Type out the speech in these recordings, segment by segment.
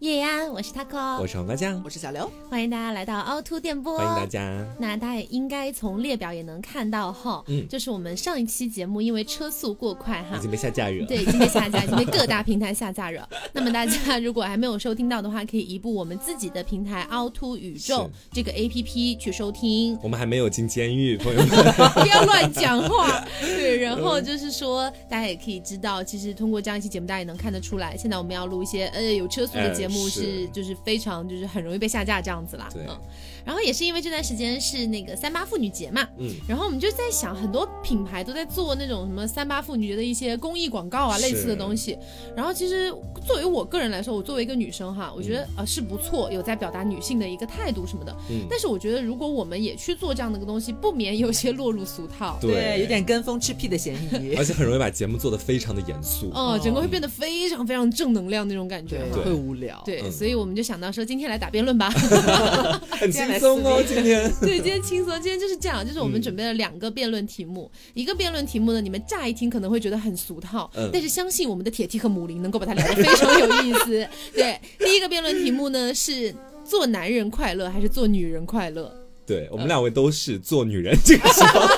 叶安，我是 taco，我是黄瓜酱，我是小刘，欢迎大家来到凹凸电波，欢迎大家。那大家也应该从列表也能看到哈，嗯，就是我们上一期节目因为车速过快哈，已经被下架了，对，已经被下架，已经被各大平台下架了。那么大家如果还没有收听到的话，可以移步我们自己的平台凹凸宇宙这个 A P P 去收听。我们还没有进监狱，朋友们。不要乱讲话。对，然后就是说大家也可以知道，其实通过这样一期节目，大家也能看得出来，现在我们要录一些呃有车速的节目是就是。是非常就是很容易被下架这样子啦，嗯，然后也是因为这段时间是那个三八妇女节嘛，嗯，然后我们就在想，很多品牌都在做那种什么三八妇女节的一些公益广告啊，类似的东西。然后其实作为我个人来说，我作为一个女生哈，我觉得呃是不错，有在表达女性的一个态度什么的。嗯，但是我觉得如果我们也去做这样的一个东西，不免有些落入俗套，对，有点跟风吃屁的嫌疑，而且很容易把节目做的非常的严肃，哦，整个会变得非常非常正能量那种感觉，会无聊，对，所以我们就想到说今天来打辩论吧，松哦，今天。对，今天轻松。今天就是这样，就是我们准备了两个辩论题目。一个辩论题目呢，你们乍一听可能会觉得很俗套，但是相信我们的铁梯和母林能够把它聊得非常有意思。对，第一个辩论题目呢是做男人快乐还是做女人快乐？对我们两位都是做女人这个方。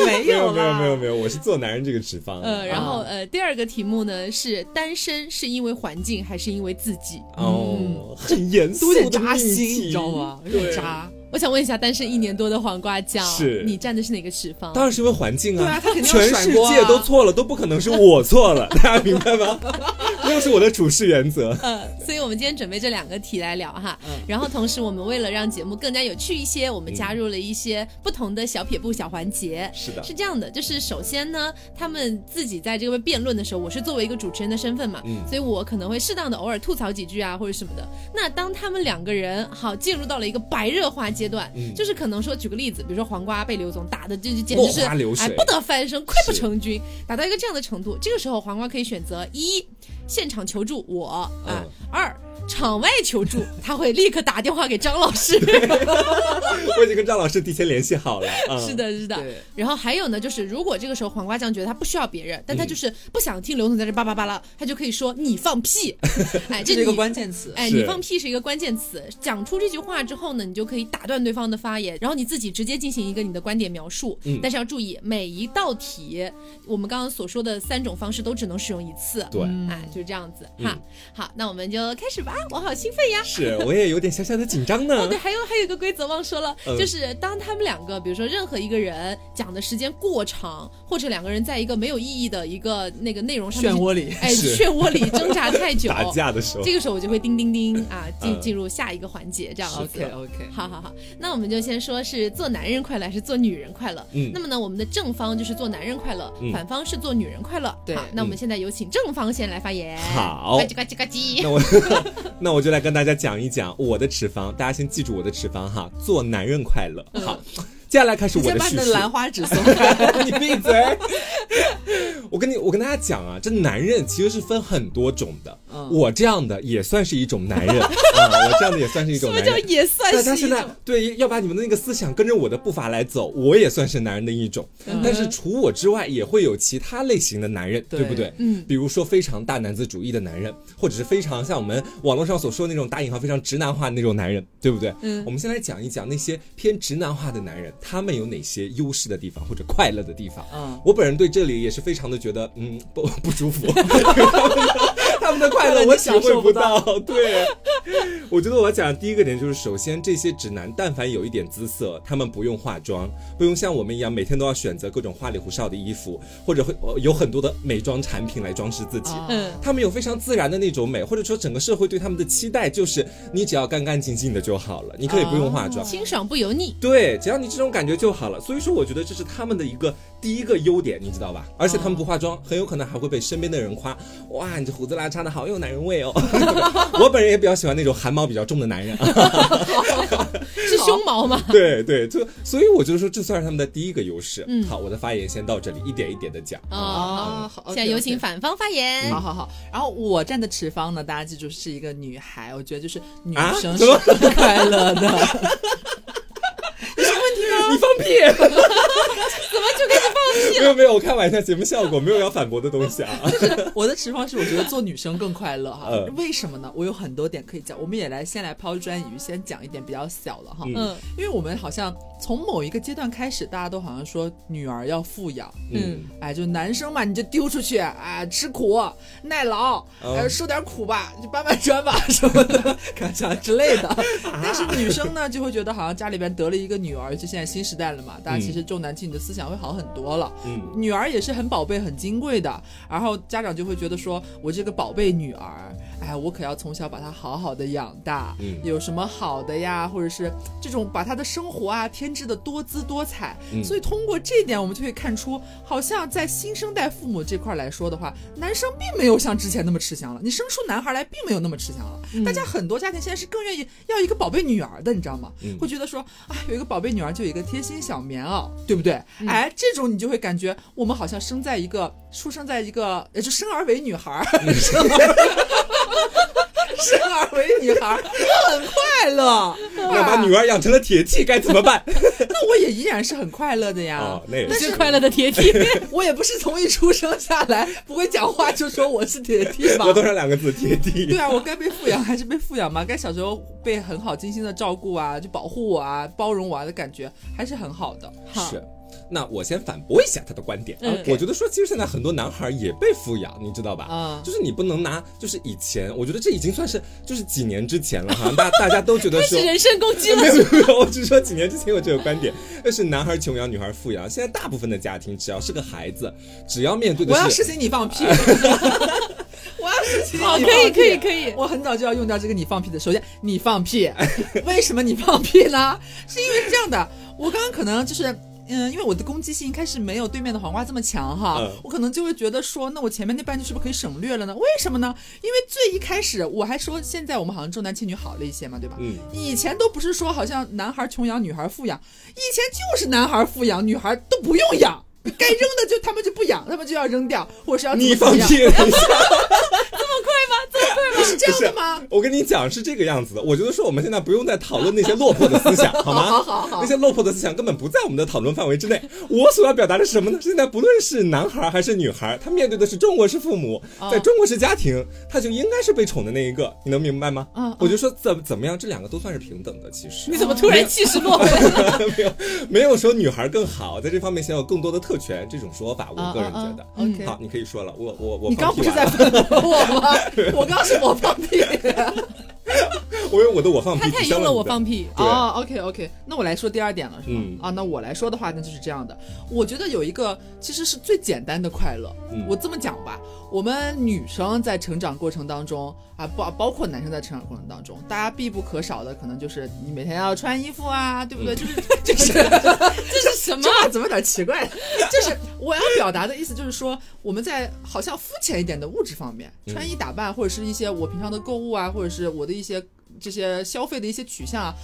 没有没有没有没有，我是做男人这个脂肪。呃，然后呃，第二个题目呢是单身是因为环境还是因为自己？哦，很严肃，有点扎心，你知道吗？有点扎。我想问一下，单身一年多的黄瓜酱，是你站的是哪个持方？当然是因为环境啊，对啊，全世界都错了，都不可能是我错了，大家明白吗？又是我的处事原则。嗯，所以我们今天准备这两个题来聊哈。嗯。然后同时，我们为了让节目更加有趣一些，我们加入了一些不同的小撇步、小环节。是的。是这样的，就是首先呢，他们自己在这个辩论的时候，我是作为一个主持人的身份嘛，嗯，所以我可能会适当的偶尔吐槽几句啊，或者什么的。那当他们两个人好进入到了一个白热化阶段，嗯，就是可。能说举个例子，比如说黄瓜被刘总打的，就就简直是哎不得翻身，溃不成军，打到一个这样的程度，这个时候黄瓜可以选择一现场求助我啊，二。场外求助，他会立刻打电话给张老师。我已经跟张老师提前联系好了。是的，是的。然后还有呢，就是如果这个时候黄瓜酱觉得他不需要别人，但他就是不想听刘总在这叭叭叭了，他就可以说你放屁。哎，这是一个关键词。哎，你放屁是一个关键词。讲出这句话之后呢，你就可以打断对方的发言，然后你自己直接进行一个你的观点描述。嗯。但是要注意，每一道题我们刚刚所说的三种方式都只能使用一次。对。哎，就是这样子哈。好，那我们就开始吧。我好兴奋呀！是，我也有点小小的紧张呢。哦，对，还有还有一个规则忘说了，就是当他们两个，比如说任何一个人讲的时间过长，或者两个人在一个没有意义的一个那个内容上漩涡里，哎，漩涡里挣扎太久，打架的时候，这个时候我就会叮叮叮啊，进进入下一个环节，这样。OK OK，好好好，那我们就先说是做男人快乐还是做女人快乐？嗯，那么呢，我们的正方就是做男人快乐，反方是做女人快乐。对，那我们现在有请正方先来发言。好，呱唧呱唧呱唧。那我 那我就来跟大家讲一讲我的脂肪，大家先记住我的脂肪哈，做男人快乐。好。接下来开始我的叙述。兰花指松开，你闭嘴！我跟你，我跟大家讲啊，这男人其实是分很多种的。我这样的也算是一种男人啊，我这样的也算是一种男人。什么叫也算是？大家现在对要把你们的那个思想跟着我的步伐来走，我也算是男人的一种。但是除我之外，也会有其他类型的男人，对不对？嗯。比如说非常大男子主义的男人，或者是非常像我们网络上所说的那种打引号非常直男化的那种男人，对不对？嗯。我们先来讲一讲那些偏直男化的男人。他们有哪些优势的地方或者快乐的地方？嗯，我本人对这里也是非常的觉得，嗯，不 不舒服。他们的快乐我体会不到。对，我觉得我要讲的第一个点就是，首先这些直男，但凡有一点姿色，他们不用化妆，不用像我们一样每天都要选择各种花里胡哨的衣服，或者会有很多的美妆产品来装饰自己。嗯，他们有非常自然的那种美，或者说整个社会对他们的期待就是，你只要干干净净的就好了，你可以不用化妆，清爽不油腻。对，只要你这种。感觉就好了，所以说我觉得这是他们的一个第一个优点，你知道吧？而且他们不化妆，很有可能还会被身边的人夸，哇，你这胡子拉碴的好有男人味哦。我本人也比较喜欢那种汗毛比较重的男人，是胸毛吗？对对，就所以我就说这算是他们的第一个优势。嗯，好，我的发言先到这里，一点一点的讲。哦，好，现在有请反方发言。好好好，然后我站的持方呢，大家记住是一个女孩，我觉得就是女生是快乐的。你放屁！怎么就开始放屁没有没有，我开玩笑，节目效果没有要反驳的东西啊。就是我的持方是我觉得做女生更快乐哈，嗯为什么呢？我有很多点可以讲，我们也来先来抛砖引玉，先讲一点比较小的哈。嗯嗯因为我们好像从某一个阶段开始，大家都好像说女儿要富养，嗯，哎，就男生嘛，你就丢出去，哎，吃苦耐劳，受点苦吧，就搬搬砖吧什么的，之类的。但是女生呢，就会觉得好像家里边得了一个女儿，就现在新时代了嘛，大家其实重男轻女的思想会好很多了。嗯女儿也是很宝贝、很金贵的，然后家长就会觉得说，我这个宝贝女儿，哎，我可要从小把他好好的养大，嗯有什么好的呀，或者是这种把他的生活啊添置的多姿多彩。嗯所以通过这一点，我们就会看出，好像在新生代父母这块来说的话，男生并没有像之前那么吃香了。你生出男孩来，并没有那么吃香了。大家很多家庭现在是更愿意要一个宝贝女儿的，你知道吗？嗯会觉得说，啊，有一个宝贝女儿就有一个贴心小棉袄，对不对？哎，这种你就会感觉我们好像生在一个出生在一个，也就生而为女孩儿，生 而生而为女孩儿很快乐。那把女儿养成了铁 T 该怎么办？那我也依然是很快乐的呀。哦，那也是最快乐的铁梯。我也不是从一出生下来不会讲话就说我是铁 T 吧额？头上两个字铁 T。对啊，我该被富养还是被富养嘛？该小时候被很好精心的照顾啊，就保护我啊，包容我啊的感觉还是很好的。好是。那我先反驳一下他的观点。嗯我觉得说，其实现在很多男孩也被富养，你知道吧？嗯就是你不能拿，就是以前，我觉得这已经算是就是几年之前了哈，大大家都觉得 说开始。人身攻击了没。有没有，我只是说几年之前有这个观点，那是男孩穷养，女孩富养。现在大部分的家庭，只要是个孩子，只要面对的是我要实行你放屁，我要实行你好，放可以，可以，可以。我很早就要用掉这个你放屁的。首先，你放屁，为什么你放屁呢？是因为是这样的，我刚刚可能就是。嗯，因为我的攻击性一开始没有对面的黄瓜这么强哈，嗯我可能就会觉得说，那我前面那半句是不是可以省略了呢？为什么呢？因为最一开始我还说，现在我们好像重男轻女好了一些嘛，对吧？嗯，以前都不是说好像男孩穷养，女孩富养，以前就是男孩富养，女孩都不用养，该扔的就他们就不养，他们就要扔掉，或者是要你放屁。是这样的吗？我跟你讲是这个样子的，我觉得说我们现在不用再讨论那些落魄的思想，好吗？好好好那些落魄的思想根本不在我们的讨论范围之内。我所要表达的是什么呢？现在不论是男孩还是女孩，他面对的是中国式父母，哦在中国式家庭，他就应该是被宠的那一个，你能明白吗？我就说怎怎么样，这两个都算是平等的，其实你怎么突然气势落回来了？没有没有说女孩更好，在这方面享有更多的特权这种说法，我个人觉得。好，你可以说了，我我我你刚不是在了反驳我吗？我刚是我放屁。我用我的我放屁他太用了，我放屁。对哦，OK OK，那我来说第二点了，是吗？嗯啊，那我来说的话，那就是这样的。我觉得有一个其实是最简单的快乐。嗯我这么讲吧，我们女生在成长过程当中啊，包包括男生在成长过程当中，大家必不可少的可能就是你每天要穿衣服啊，对不对？就是就是 这是什么这？话怎么有点奇怪？就是我要表达的意思，就是说我们在好像肤浅一点的物质方面，嗯穿衣打扮，或者是一些我平常的购物啊，或者是我的一些这些消费的一些取向啊。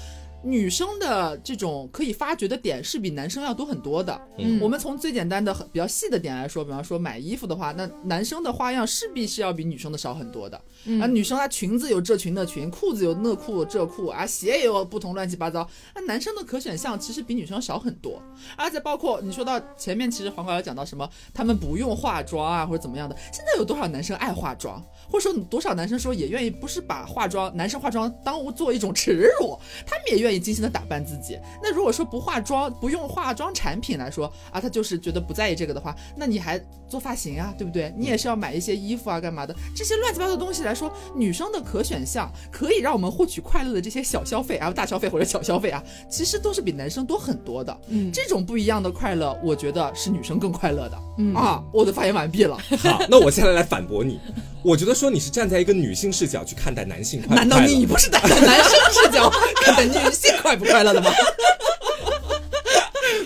女生的这种可以发掘的点是比男生要多很多的。嗯我们从最简单的、很比较细的点来说，比方说买衣服的话，那男生的花样势必是要比女生的少很多的。啊，女生她裙子有这裙那裙，裤子有那裤这裤啊，鞋也有不同乱七八糟。那男生的可选项其实比女生少很多，而且包括你说到前面，其实黄瓜有讲到什么，他们不用化妆啊或者怎么样的。现在有多少男生爱化妆，或者说多少男生说也愿意不是把化妆男生化妆当做一种耻辱，他们也愿意精心的打扮自己。那如果说不化妆，不用化妆产品来说啊，他就是觉得不在意这个的话，那你还做发型啊，对不对？你也是要买一些衣服啊，干嘛的？这些乱七八糟的东西来说，女生的可选项可以让我们获取快乐的这些小消费啊、大消费或者小消费啊，其实都是比男生多很多的。嗯这种不一样的快乐，我觉得是女生更快乐的。嗯啊，我的发言完毕了。好，那我现在来反驳你。我觉得说你是站在一个女性视角去看待男性快乐难道你不是站在男生视角看待女性快不快乐的吗？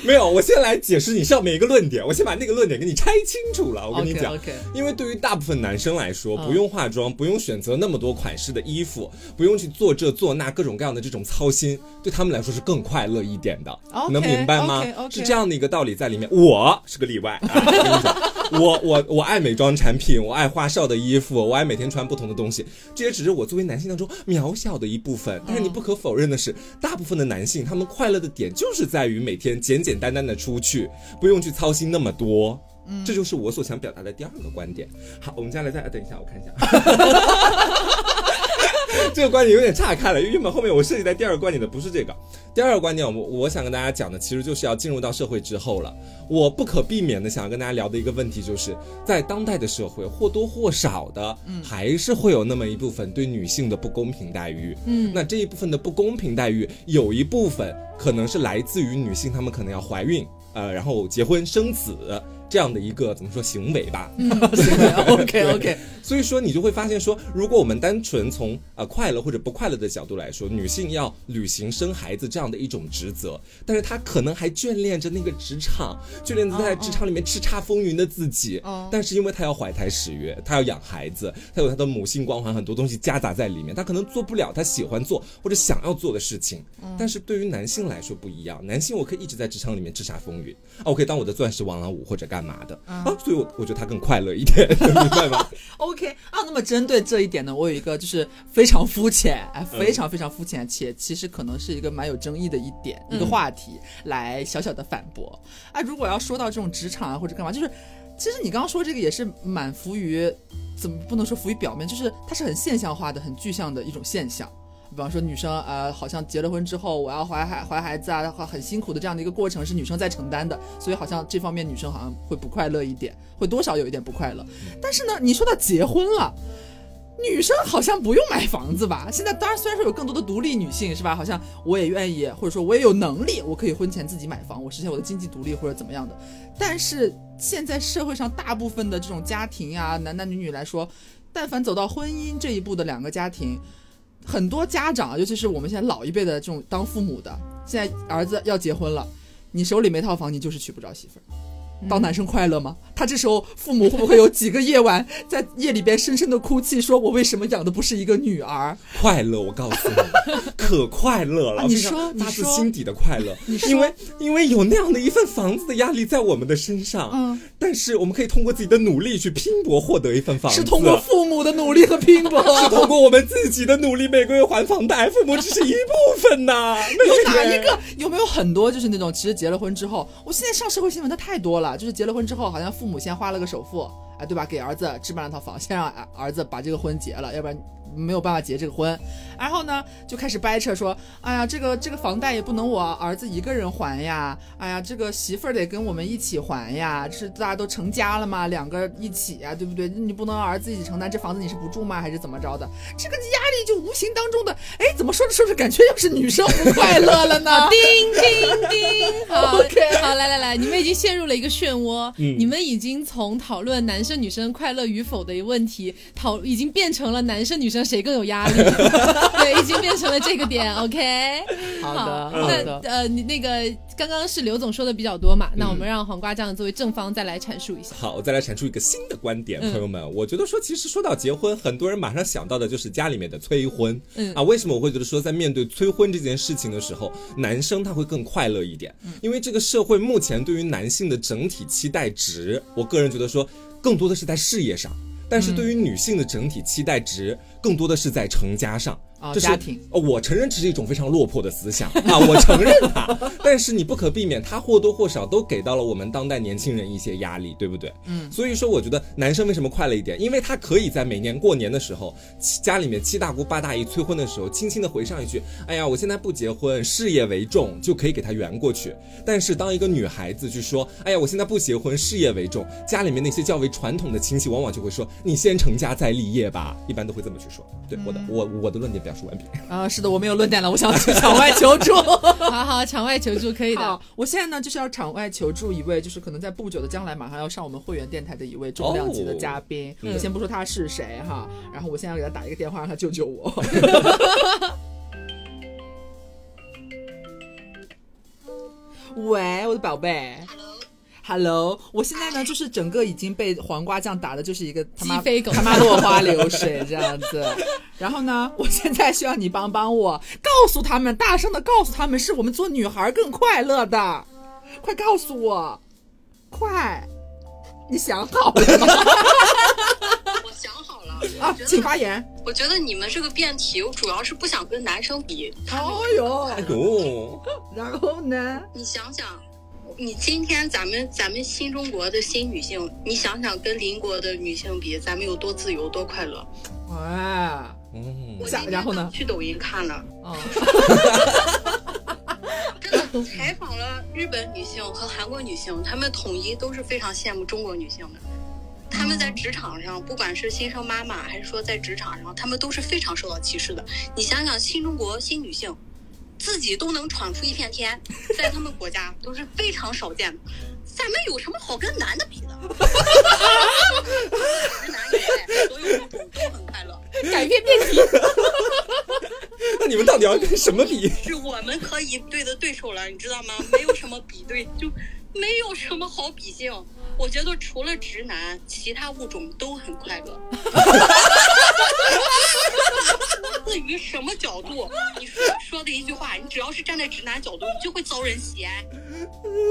没有？我先来解释你上面一个论点，我先把那个论点给你拆清楚了。我跟你讲因为对于大部分男生来说，嗯不用化妆，不用选择那么多款式的衣服，不用去做这做那各种各样的这种操心，对他们来说是更快乐一点的。能明白吗是这样的一个道理在里面。我是个例外啊，我我我爱美妆产品，我爱花哨的衣服，我爱每天穿不同的东西，这也只是我作为男性当中渺小的一部分。但是你不可否认的是，大部分的男性他们快乐的点就是在于每天简简单单的出去，不用去操心那么多。这就是我所想表达的第二个观点。好，我们接下来再等一下，我看一下。这个观点有点岔开了，因为原本后面我设计在第二个观点的不是这个。第二个观点，我我想跟大家讲的，其实就是要进入到社会之后了。我不可避免的想要跟大家聊的一个问题，就是在当代的社会，或多或少的，还是会有那么一部分对女性的不公平待遇。嗯，那这一部分的不公平待遇，有一部分可能是来自于女性，她们可能要怀孕，呃，然后结婚生子。这样的一个怎么说行为吧？OK OK，所以说你就会发现说，如果我们单纯从呃快乐或者不快乐的角度来说，女性要履行生孩子这样的一种职责，但是她可能还眷恋着那个职场，眷恋在职场里面叱咤风云的自己。但是因为她要怀胎十月，她要养孩子，她有她的母性光环，很多东西夹杂在里面，她可能做不了她喜欢做或者想要做的事情。但是对于男性来说不一样，男性我可以一直在职场里面叱咤风云啊，我可以当我的钻石王老五或者干。嘛的啊，所以，我我觉得他更快乐一点，明白吗？OK 啊，那么针对这一点呢，我有一个就是非常肤浅，哎，非常非常肤浅，且其实可能是一个蛮有争议的一点，一个话题，来小小的反驳啊。如果要说到这种职场啊或者干嘛，就是其实你刚刚说这个也是满浮于，怎么不能说浮于表面，就是它是很现象化的、很具象的一种现象。比方说，女生呃，好像结了婚之后，我要怀孩怀孩子啊，很辛苦的这样的一个过程是女生在承担的，所以好像这方面女生好像会不快乐一点，会多少有一点不快乐。但是呢，你说到结婚了，女生好像不用买房子吧？现在当然虽然说有更多的独立女性是吧？好像我也愿意，或者说我也有能力，我可以婚前自己买房，我实现我的经济独立或者怎么样的。但是现在社会上大部分的这种家庭呀，男男女女来说，但凡走到婚姻这一步的两个家庭。很多家长，尤其是我们现在老一辈的这种当父母的，现在儿子要结婚了，你手里没套房，你就是娶不着媳妇儿。当男生快乐吗？他这时候父母会不会有几个夜晚在夜里边深深的哭泣，说我为什么养的不是一个女儿？快乐，我告诉你，可快乐了。你说，发自心底的快乐。因为因为有那样的一份房子的压力在我们的身上。嗯。但是我们可以通过自己的努力去拼搏获得一份房子。是通过父母的努力和拼搏。是通过我们自己的努力，每个月还房贷，父母只是一部分呐。有哪一个？有没有很多就是那种其实结了婚之后，我现在上社会新闻的太多了。就是结了婚之后，好像父母先花了个首付，哎，对吧？给儿子置办了套房，先让儿子把这个婚结了，要不然。没有办法结这个婚，然后呢就开始掰扯说，哎呀，这个这个房贷也不能我儿子一个人还呀，哎呀，这个媳妇儿得跟我们一起还呀，是大家都成家了嘛，两个一起呀，对不对？你不能儿子一起承担，这房子你是不住吗？还是怎么着的？这个压力就无形当中的，哎，怎么说着说着感觉又是女生不快乐了呢？叮叮叮，好，OK，好，来来来，你们已经陷入了一个漩涡，嗯你们已经从讨论男生女生快乐与否的一个问题，讨已经变成了男生女生。谁更有压力？对，已经变成了这个点。OK，好的，那呃，你那个刚刚是刘总说的比较多嘛？那我们让黄瓜酱作为正方再来阐述一下。好，我再来阐述一个新的观点，朋友们，我觉得说，其实说到结婚，很多人马上想到的就是家里面的催婚。嗯啊，为什么我会觉得说，在面对催婚这件事情的时候，男生他会更快乐一点？因为这个社会目前对于男性的整体期待值，我个人觉得说，更多的是在事业上，但是对于女性的整体期待值。更多的是在成家上。这是家庭，我承认这是一种非常落魄的思想啊，我承认它，但是你不可避免，它或多或少都给到了我们当代年轻人一些压力，对不对？嗯，所以说我觉得男生为什么快乐一点？因为他可以在每年过年的时候，家里面七大姑八大姨催婚的时候，轻轻的回上一句：“哎呀，我现在不结婚，事业为重”，就可以给他圆过去。但是当一个女孩子去说：“哎呀，我现在不结婚，事业为重”，家里面那些较为传统的亲戚往往就会说：“你先成家再立业吧。”一般都会这么去说。对，我的我我的论点表述完毕啊。是的，我没有论点了，我想去场外求助。好好，场外求助可以的。我现在呢就是要场外求助一位，就是可能在不久的将来马上要上我们会员电台的一位重量级的嘉宾。我先不说他是谁哈，然后我现在要给他打一个电话，让他救救我。喂，我的宝贝。Hello，我现在呢就是整个已经被黄瓜酱打的，就是一个他妈他妈落花流水这样子。然后呢，我现在需要你帮帮我，告诉他们，大声的告诉他们，是我们做女孩更快乐的，快告诉我，快。你想好了吗？我想好了啊，请发言。我觉得你们这个辩题，我主要是不想跟男生比。哦哟，哎呦，然后呢？你想想，你今天咱们咱们新中国的新女性，你想想跟邻国的女性比，咱们有多自由多快乐？哇，嗯，我今天然后呢去抖音看了，哦，真的采访了日本女性和韩国女性，她们统一都是非常羡慕中国女性的。她们在职场上，不管是新生妈妈，还是说在职场上，她们都是非常受到歧视的。你想想，新中国新女性自己都能闯出一片天，在他们国家都是非常少见的。咱们有什么好跟男的比的？直男以外，所有物种都很快乐。改变辩题，那你们到底要跟什么比？是我们可以对的对手了，你知道吗？没有什么比对，就没有什么好比性。我觉得除了直男，其他物种都很快乐。至于什么角度，你说说的一句话，你只要是站在直男角度，你就会遭人喜爱。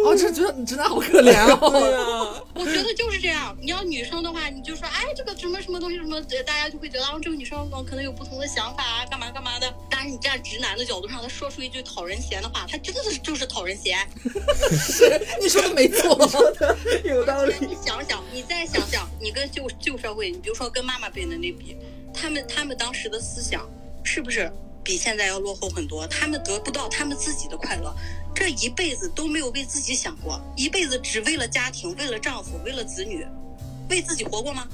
哦，这觉得直男好可怜哦。我觉得就是这样。你要女生的话，你就说，哎，这个什么什么东西什么，呃大家就会觉得，啊，这个女生呃可能有不同的想法啊，干嘛干嘛的。但是你站直男的角度上，他说出一句讨人嫌的话，他真的是就是讨人嫌。是，你说的没错。有道理。你想想，你再想想，你跟旧旧社会，你比如说跟妈妈辈的那比，他们他们当时的思想是不是比现在要落后很多？他们得不到他们自己的快乐，这一辈子都没有为自己想过，一辈子只为了家庭，为了丈夫，为了子女，为自己活过吗？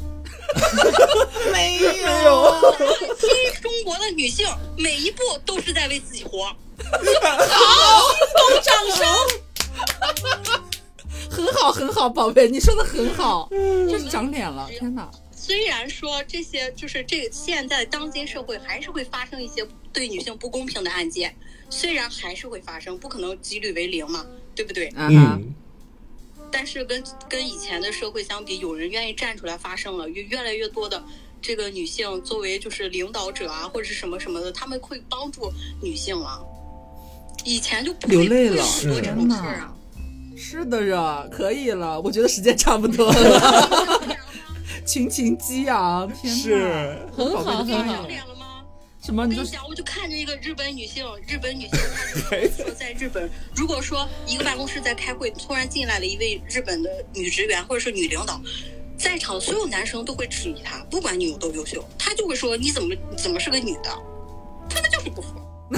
没有。新 中国的女性每一步都是在为自己活。掌声。很好，很好，宝贝，你说的很好，就是长脸了，天哪！虽然说这些就是这现在当今社会还是会发生一些对女性不公平的案件，虽然还是会发生，不可能几率为零嘛，对不对？嗯，但是跟跟以前的社会相比，有人愿意站出来发声了，越越来越多的这个女性作为就是领导者啊，或者是什么什么的，他们会帮助女性了。以前就不会流泪了不会有很多这种事儿啊。是的呀，可以了，我觉得时间差不多了，群情激昂，天哪，是很好很好长脸了吗？什么？我跟你讲，我就看着一个日本女性，日本女性她就说 在日本，如果说一个办公室在开会，突然进来了一位日本的女职员或者是女领导，在场的所有男生都会质疑她，不管你有多优秀，她就会说你怎么你怎么是个女的，他们就是不服。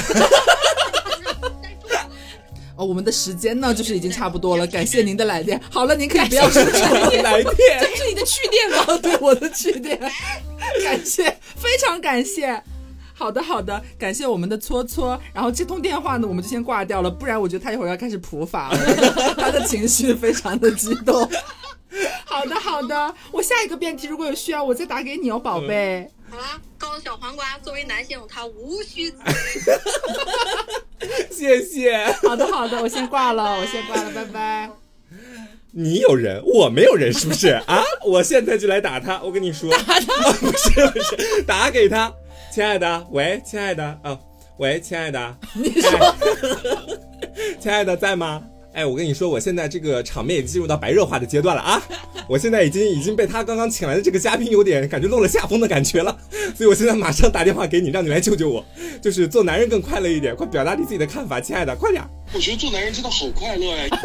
哦，我们的时间呢，就是已经差不多了，感谢您的来电。好了，您可以不要说出了。来电。这 是你的去电吗？哦，对，我的去电，感谢，非常感谢。好的，好的，感谢我们的搓搓。然后这通电话呢，我们就先挂掉了，不然我觉得他一会儿要开始普法了，他的情绪非常的激动。好的，好的，我下一个辩题如果有需要，我再打给你哦，宝贝。好了，高小黄瓜作为男性，他无需自卑。谢谢。好的，好的，我先挂了，我先挂了，拜拜。你有人，我没有人，是不是啊？我现在就来打他，我跟你说，打他、不是不是，打给他，亲爱的，喂，亲爱的，啊，喂，亲爱的，你说，亲爱的在吗？哎，我跟你说，我现在这个场面已经进入到白热化的阶段了啊！我现在已经已经被他刚刚请来的这个嘉宾有点感觉落了下风的感觉了，所以我现在马上打电话给你，让你来救救我，就是做男人更快乐一点，快表达你自己的看法，亲爱的，快点。我觉得做男人真的好快乐哎！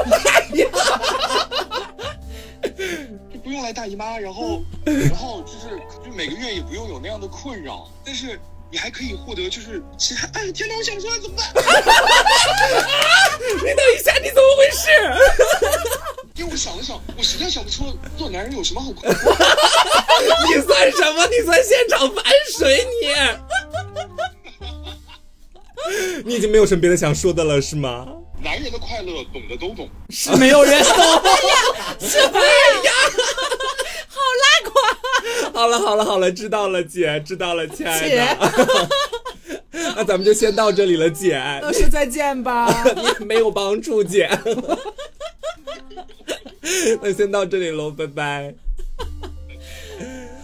就不用来大姨妈，然后，然后就是就每个月也不用有那样的困扰，但是你还可以获得就是其他。哎，天哪，我想不出来怎么办？你等一下，你怎么回事？因为我想了想，我实在想不出做男人有什么好快乐。你算什么？你算现场反水你？你已经没有什么别的想说的了，是吗？男人的快乐懂的都懂，是没有人懂。什么呀？好拉垮！好了好了好了，知道了，姐，知道了，亲爱的。那咱们就先到这里了，姐。都说再见吧。没有帮助，姐。那先到这里喽，拜拜。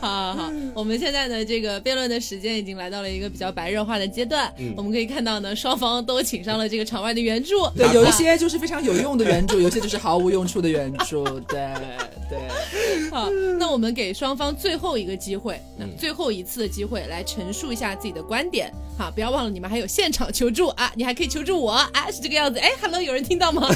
好好好，我们现在的这个辩论的时间已经来到了一个比较白热化的阶段。嗯，我们可以看到呢，双方都请上了这个场外的援助。对，有一些就是非常有用的援助，有些就是毫无用处的援助。对对。好，那我们给双方最后一个机会，最后一次的机会来陈述一下自己的观点。好，不要忘了你们还有现场求助啊，你还可以求助我啊，是这个样子。哎，Hello，有人听到吗？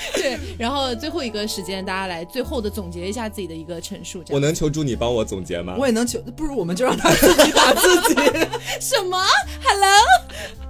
对，然后最后一个时间，大家来最后的总结一下自己的一个陈述。我能求助你帮我总结吗？我也能求，不如我们就让他自己打自己。什么？Hello。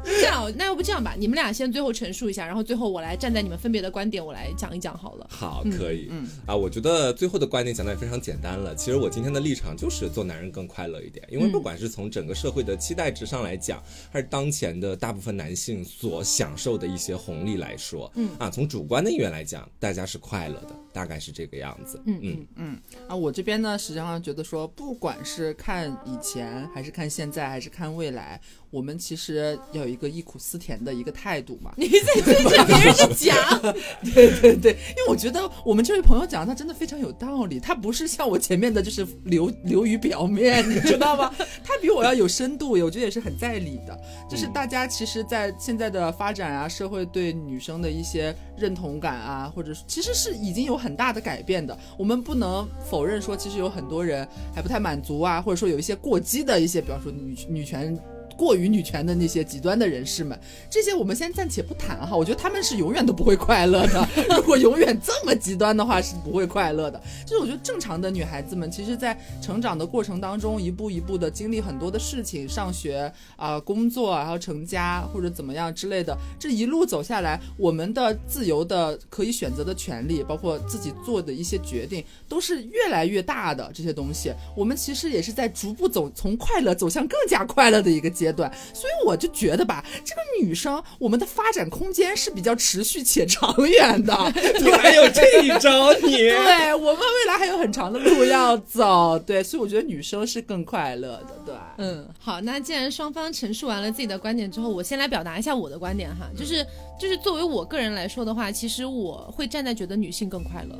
这样，那要不这样吧，你们俩先最后陈述一下，然后最后我来站在你们分别的观点，我来讲一讲好了。好，可以。嗯啊，我觉得最后的观点讲的也非常简单了。其实我今天的立场就是做男人更快乐一点，因为不管是从整个社会的期待值上来讲，还是当前的大部分男性所享受的一些红利来说，嗯啊，从主观的意愿来讲，大家是快乐的，大概是这个样子。嗯嗯嗯。啊，我这边呢，实际上觉得说，不管是看以前，还是看现在，还是看未来。我们其实要有一个忆苦思甜的一个态度嘛。你在对着别人讲，对对对，因为我觉得我们这位朋友讲的他真的非常有道理，他不是像我前面的就是流流于表面，你知道吗？他比我要有深度，我觉得也是很在理的。就是大家其实，在现在的发展啊，社会对女生的一些认同感啊，或者其实是已经有很很大的改变的。我们不能否认说，其实有很多人还不太满足啊，或者说有一些过激的一些，比方说女女权。过于女权的那些极端的人士们，这些我们先暂且不谈哈。我觉得他们是永远都不会快乐的。如果永远这么极端的话，是不会快乐的。就是我觉得正常的女孩子们，其实，在成长的过程当中，一步一步的经历很多的事情，上学啊、工作，然后成家或者怎么样之类的，这一路走下来，我们的自由的可以选择的权利，包括自己做的一些决定，都是越来越大的。这些东西，我们其实也是在逐步走，从快乐走向更加快乐的一个阶。阶段，所以我就觉得吧，这个女生我们的发展空间是比较持续且长远的。你还有这一招，你 对我们未来还有很长的路要走。对，所以我觉得女生是更快乐的。对，嗯，好，那既然双方陈述完了自己的观点之后，我先来表达一下我的观点哈，就是就是作为我个人来说的话，其实我会站在觉得女性更快乐。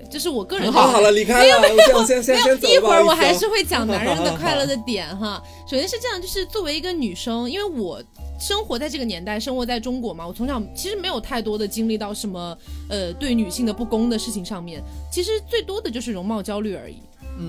对，这是我个人。好好了，离开了。没有没有，先先先走一会儿我还是会讲男人的 快乐的点哈。首先是这样，就是作为一个女生，因为我生活在这个年代，生活在中国嘛，我从小其实没有太多的经历到什么呃对女性的不公的事情上面，其实最多的就是容貌焦虑而已。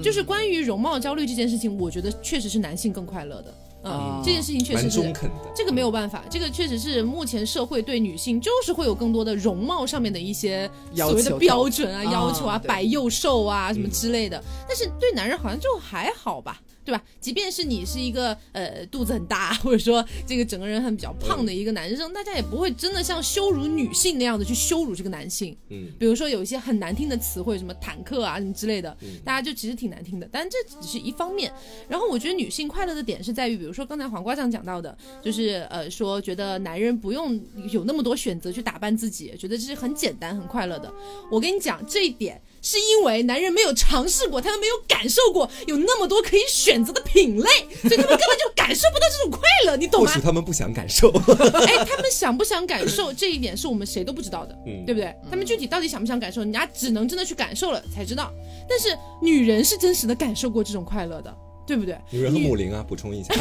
就是关于容貌焦虑这件事情，我觉得确实是男性更快乐的。嗯，这件事情确实是这个没有办法，这个确实是目前社会对女性就是会有更多的容貌上面的一些所谓的标准啊、要求啊，白又瘦啊什么之类的，但是对男人好像就还好吧。对吧？即便是你是一个呃肚子很大，或者说这个整个人很比较胖的一个男生，大家也不会真的像羞辱女性那样的去羞辱这个男性。嗯，比如说有一些很难听的词汇，什么坦克啊什么之类的，大家就其实挺难听的。但这只是一方面。然后我觉得女性快乐的点是在于，比如说刚才黄瓜酱讲到的，就是呃说觉得男人不用有那么多选择去打扮自己，觉得这是很简单很快乐的。我跟你讲这一点。是因为男人没有尝试过，他们没有感受过有那么多可以选择的品类，所以他们根本就感受不到这种快乐，你懂吗？或许他们不想感受。哎，他们想不想感受这一点是我们谁都不知道的，对不对？他们具体到底想不想感受，人家只能真的去感受了才知道。但是女人是真实的感受过这种快乐的。对不对？女人和母灵啊，补充一下。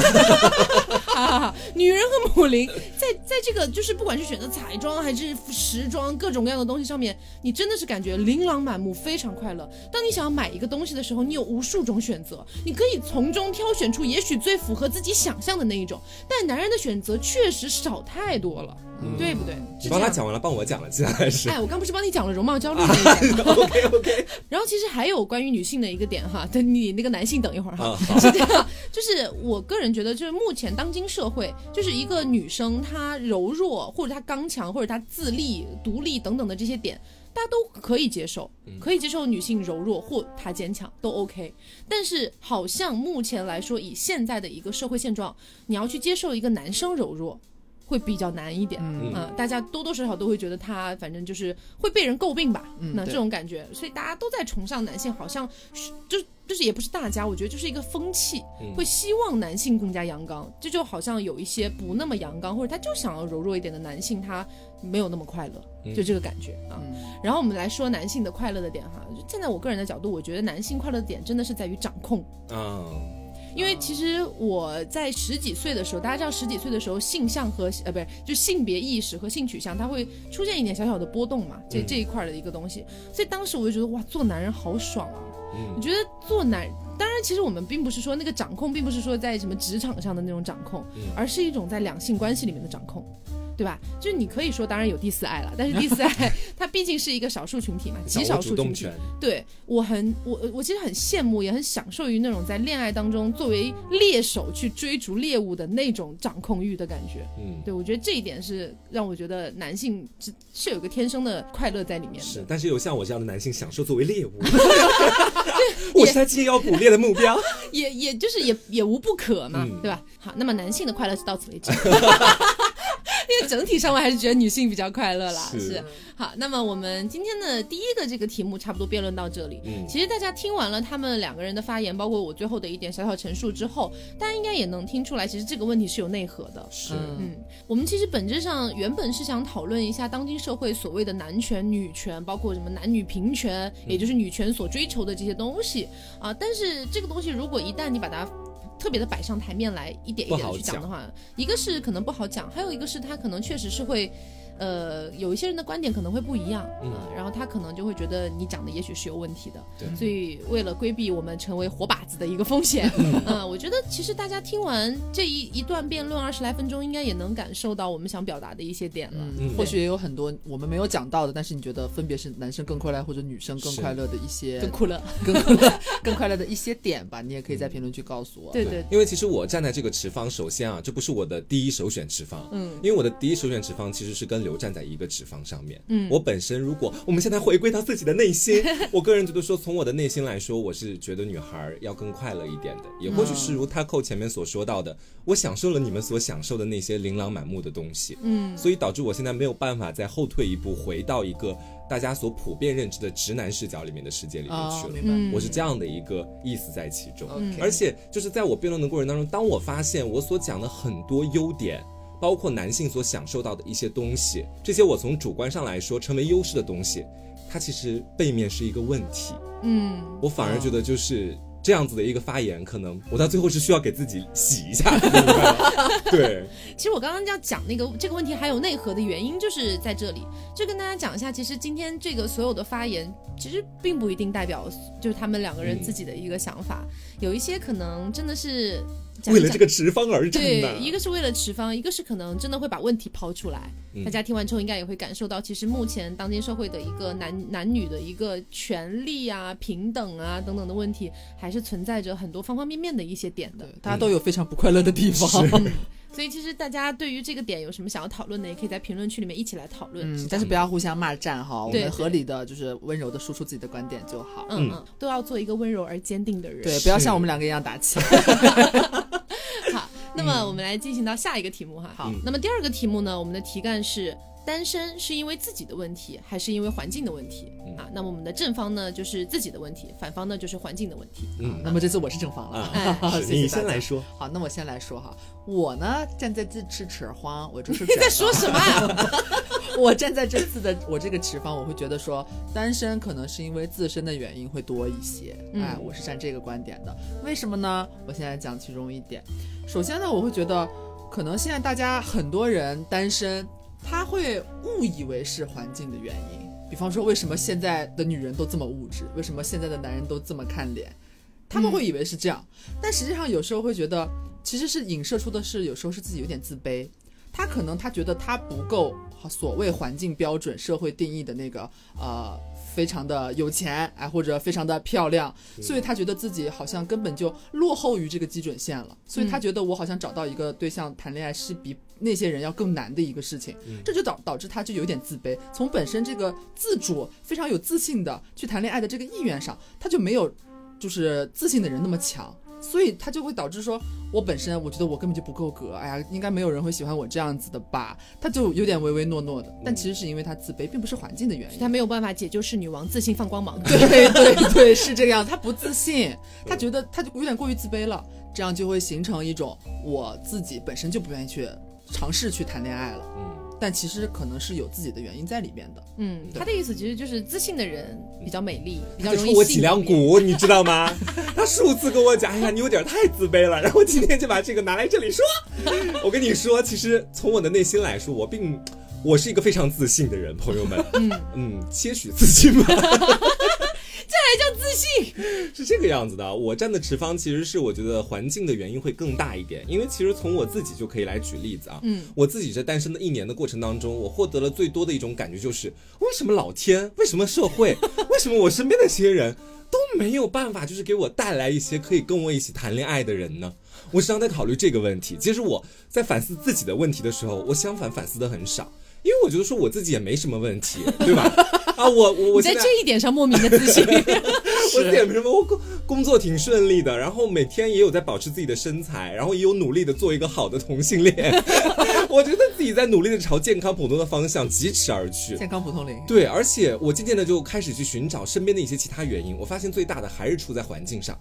女人和母灵在在这个就是不管是选择彩妆还是时装各种各样的东西上面，你真的是感觉琳琅满目，非常快乐。当你想要买一个东西的时候，你有无数种选择，你可以从中挑选出也许最符合自己想象的那一种。但男人的选择确实少太多了。对不对？你帮他讲完了，帮我讲了，接下来是。哎，我刚不是帮你讲了容貌焦虑 那一点 OK OK。然后其实还有关于女性的一个点哈，等你那个男性等一会儿哈。是这样，就是我个人觉得，就是目前当今社会，就是一个女生她柔弱或者她刚强或者她自立独立等等的这些点，大家都可以接受，可以接受女性柔弱或她坚强都 OK。但是好像目前来说，以现在的一个社会现状，你要去接受一个男生柔弱。会比较难一点。嗯啊，大家多多少少都会觉得他反正就是会被人诟病吧，那嗯那这种感觉，所以大家都在崇尚男性，好像是就就是也不是大家，我觉得就是一个风气，嗯会希望男性更加阳刚，这就好像有一些不那么阳刚，或者他就想要柔弱一点的男性，他没有那么快乐，嗯就这个感觉啊。嗯然后我们来说男性的快乐的点哈，就站在我个人的角度，我觉得男性快乐的点真的是在于掌控。啊，因为其实我在十几岁的时候，大家知道十几岁的时候性向和呃不是就性别意识和性取向，它会出现一点小小的波动嘛，这嗯这一块的一个东西。所以当时我就觉得哇，做男人好爽啊！嗯我觉得做男，当然其实我们并不是说那个掌控，并不是说在什么职场上的那种掌控，嗯而是一种在两性关系里面的掌控。对吧？就是你可以说，当然有第四爱了，但是第四爱 它毕竟是一个少数群体嘛，极少数群体。对我很我我其实很羡慕，也很享受于那种在恋爱当中作为猎手去追逐猎物的那种掌控欲的感觉。嗯。对我觉得这一点是让我觉得男性是是有一个天生的快乐在里面的。，是但是有像我这样的男性享受作为猎物，我是他今夜要捕猎的目标。也也就是也也无不可嘛，嗯对吧？好，那么男性的快乐是到此为止。因为整体上我还是觉得女性比较快乐啦，是是好。那么我们今天的第一个这个题目差不多辩论到这里。嗯其实大家听完了他们两个人的发言，包括我最后的一点小小陈述之后，大家应该也能听出来，其实这个问题是有内核的。是，嗯嗯，我们其实本质上原本是想讨论一下当今社会所谓的男权、女权，包括什么男女平权，也就是女权所追求的这些东西啊。但是这个东西如果一旦你把它特别的摆上台面来，一点一点的去讲的话，一个是可能不好讲，还有一个是他可能确实是会。呃，有一些人的观点可能会不一样，嗯。呃然后他可能就会觉得你讲的也许是有问题的，对。所以为了规避我们成为活靶子的一个风险，嗯、我觉得其实大家听完这一一段辩论二十来分钟，应该也能感受到我们想表达的一些点了。或许也有很多我们没有讲到的，但是你觉得分别是男生更快乐或者女生更快乐的一些 更快乐，更快乐 更快乐的一些点吧，你也可以在评论区告诉我。对对，因为其实我站在这个持方，首先啊，这不是我的第一首选持方，嗯。因为我的第一首选持方其实是跟刘站在一个持方上面。嗯我本身如果我们现在回归到自己的内心，我个人觉得说，从我的内心来说，我是觉得女孩要更快乐一点的，也或许是如他扣前面所说到的，我享受了你们所享受的那些琳琅满目的东西，嗯所以导致我现在没有办法再后退一步，回到一个大家所普遍认知的直男视角里面的世界里面哦，去了。我是这样的一个意思在其中。而且就是在我辩论的过程当中，当我发现我所讲的很多优点，包括男性所享受到的一些东西，这些我从主观上来说成为优势的东西，它其实背面是一个问题。嗯我反而觉得就是。这样子的一个发言，可能我到最后是需要给自己洗一下？对，其实我刚刚要讲那个这个问题还有内核的原因，就是在这里，就跟大家讲一下，其实今天这个所有的发言，其实并不一定代表就是他们两个人自己的一个想法，有一些可能真的是为了这个持方而战对，。一个是为了持方，一个是可能真的会把问题抛出来。嗯大家听完之后，应该也会感受到，其实目前当今社会的一个男男女的一个权利啊、平等啊等等的问题，还是存在着很多方方面面的一些点的。，大家都有非常不快乐的地方。所以其实大家对于这个点有什么想要讨论的，也可以在评论区里面一起来讨论。嗯，但是不要互相骂战哈，我们合理的就是温柔的输出自己的观点就好。嗯嗯，都要做一个温柔而坚定的人。对，不要像我们两个一样打气。好，那么我们来进行到下一个题目哈。好那么第二个题目呢，我们的题干是。单身是因为自己的问题，还是因为环境的问题、嗯啊？那么我们的正方呢，就是自己的问题；反方呢，就是环境的问题。嗯那么这次我是正方了。你先来说。好，那我先来说哈，我呢站在这吃扯荒，我就是 你在说什么啊？我站在这次的我这个持方，我会觉得说单身可能是因为自身的原因会多一些，嗯哎，我是站这个观点的。为什么呢？我现在讲其中一点。首先呢，我会觉得可能现在大家很多人单身，他会误以为是环境的原因。比方说，为什么现在的女人都这么物质？为什么现在的男人都这么看脸？他们会以为是这样，但实际上有时候会觉得，其实是影射出的是有时候是自己有点自卑。他可能他觉得他不够所谓环境标准、社会定义的那个呃非常的有钱哎，或者非常的漂亮，所以他觉得自己好像根本就落后于这个基准线了，所以他觉得我好像找到一个对象谈恋爱是比那些人要更难的一个事情，这就导导致他就有点自卑，从本身这个自主非常有自信的去谈恋爱的这个意愿上，他就没有就是自信的人那么强。所以他就会导致说，我本身我觉得我根本就不够格，哎呀，应该没有人会喜欢我这样子的吧？他就有点唯唯诺诺的，但其实是因为他自卑，并不是环境的原因。他没有办法解救是女王，自信放光芒。对 对对，是这个样。他不自信，他觉得他就有点过于自卑了，这样就会形成一种我自己本身就不愿意去尝试去谈恋爱了。嗯。但其实可能是有自己的原因在里面的。嗯，他的意思其实就是自信的人比较美丽，比较容易我脊梁骨，你知道吗？他数次跟我讲，哎呀，你有点太自卑了。然后今天就把这个拿来这里说。我跟你说，其实从我的内心来说，我并我是一个非常自信的人，朋友们。嗯嗯，些许自信吧。这还叫自信？是这个样子的。我站的持方其实是我觉得环境的原因会更大一点，因为其实从我自己就可以来举例子啊。嗯，我自己这单身的一年的过程当中，我获得了最多的一种感觉就是，为什么老天，为什么社会，为什么我身边的这些人都没有办法，就是给我带来一些可以跟我一起谈恋爱的人呢？我时常在考虑这个问题。其实我在反思自己的问题的时候，我相反反思的很少。因为我觉得说我自己也没什么问题，对吧？啊，我我我在这一点上莫名的自信，我自己也没什么，我工工作挺顺利的，然后每天也有在保持自己的身材，然后也有努力的做一个好的同性恋，我觉得自己在努力的朝健康普通的方向疾驰而去。健康普通零。对，而且我渐渐的就开始去寻找身边的一些其他原因，我发现最大的还是出在环境上，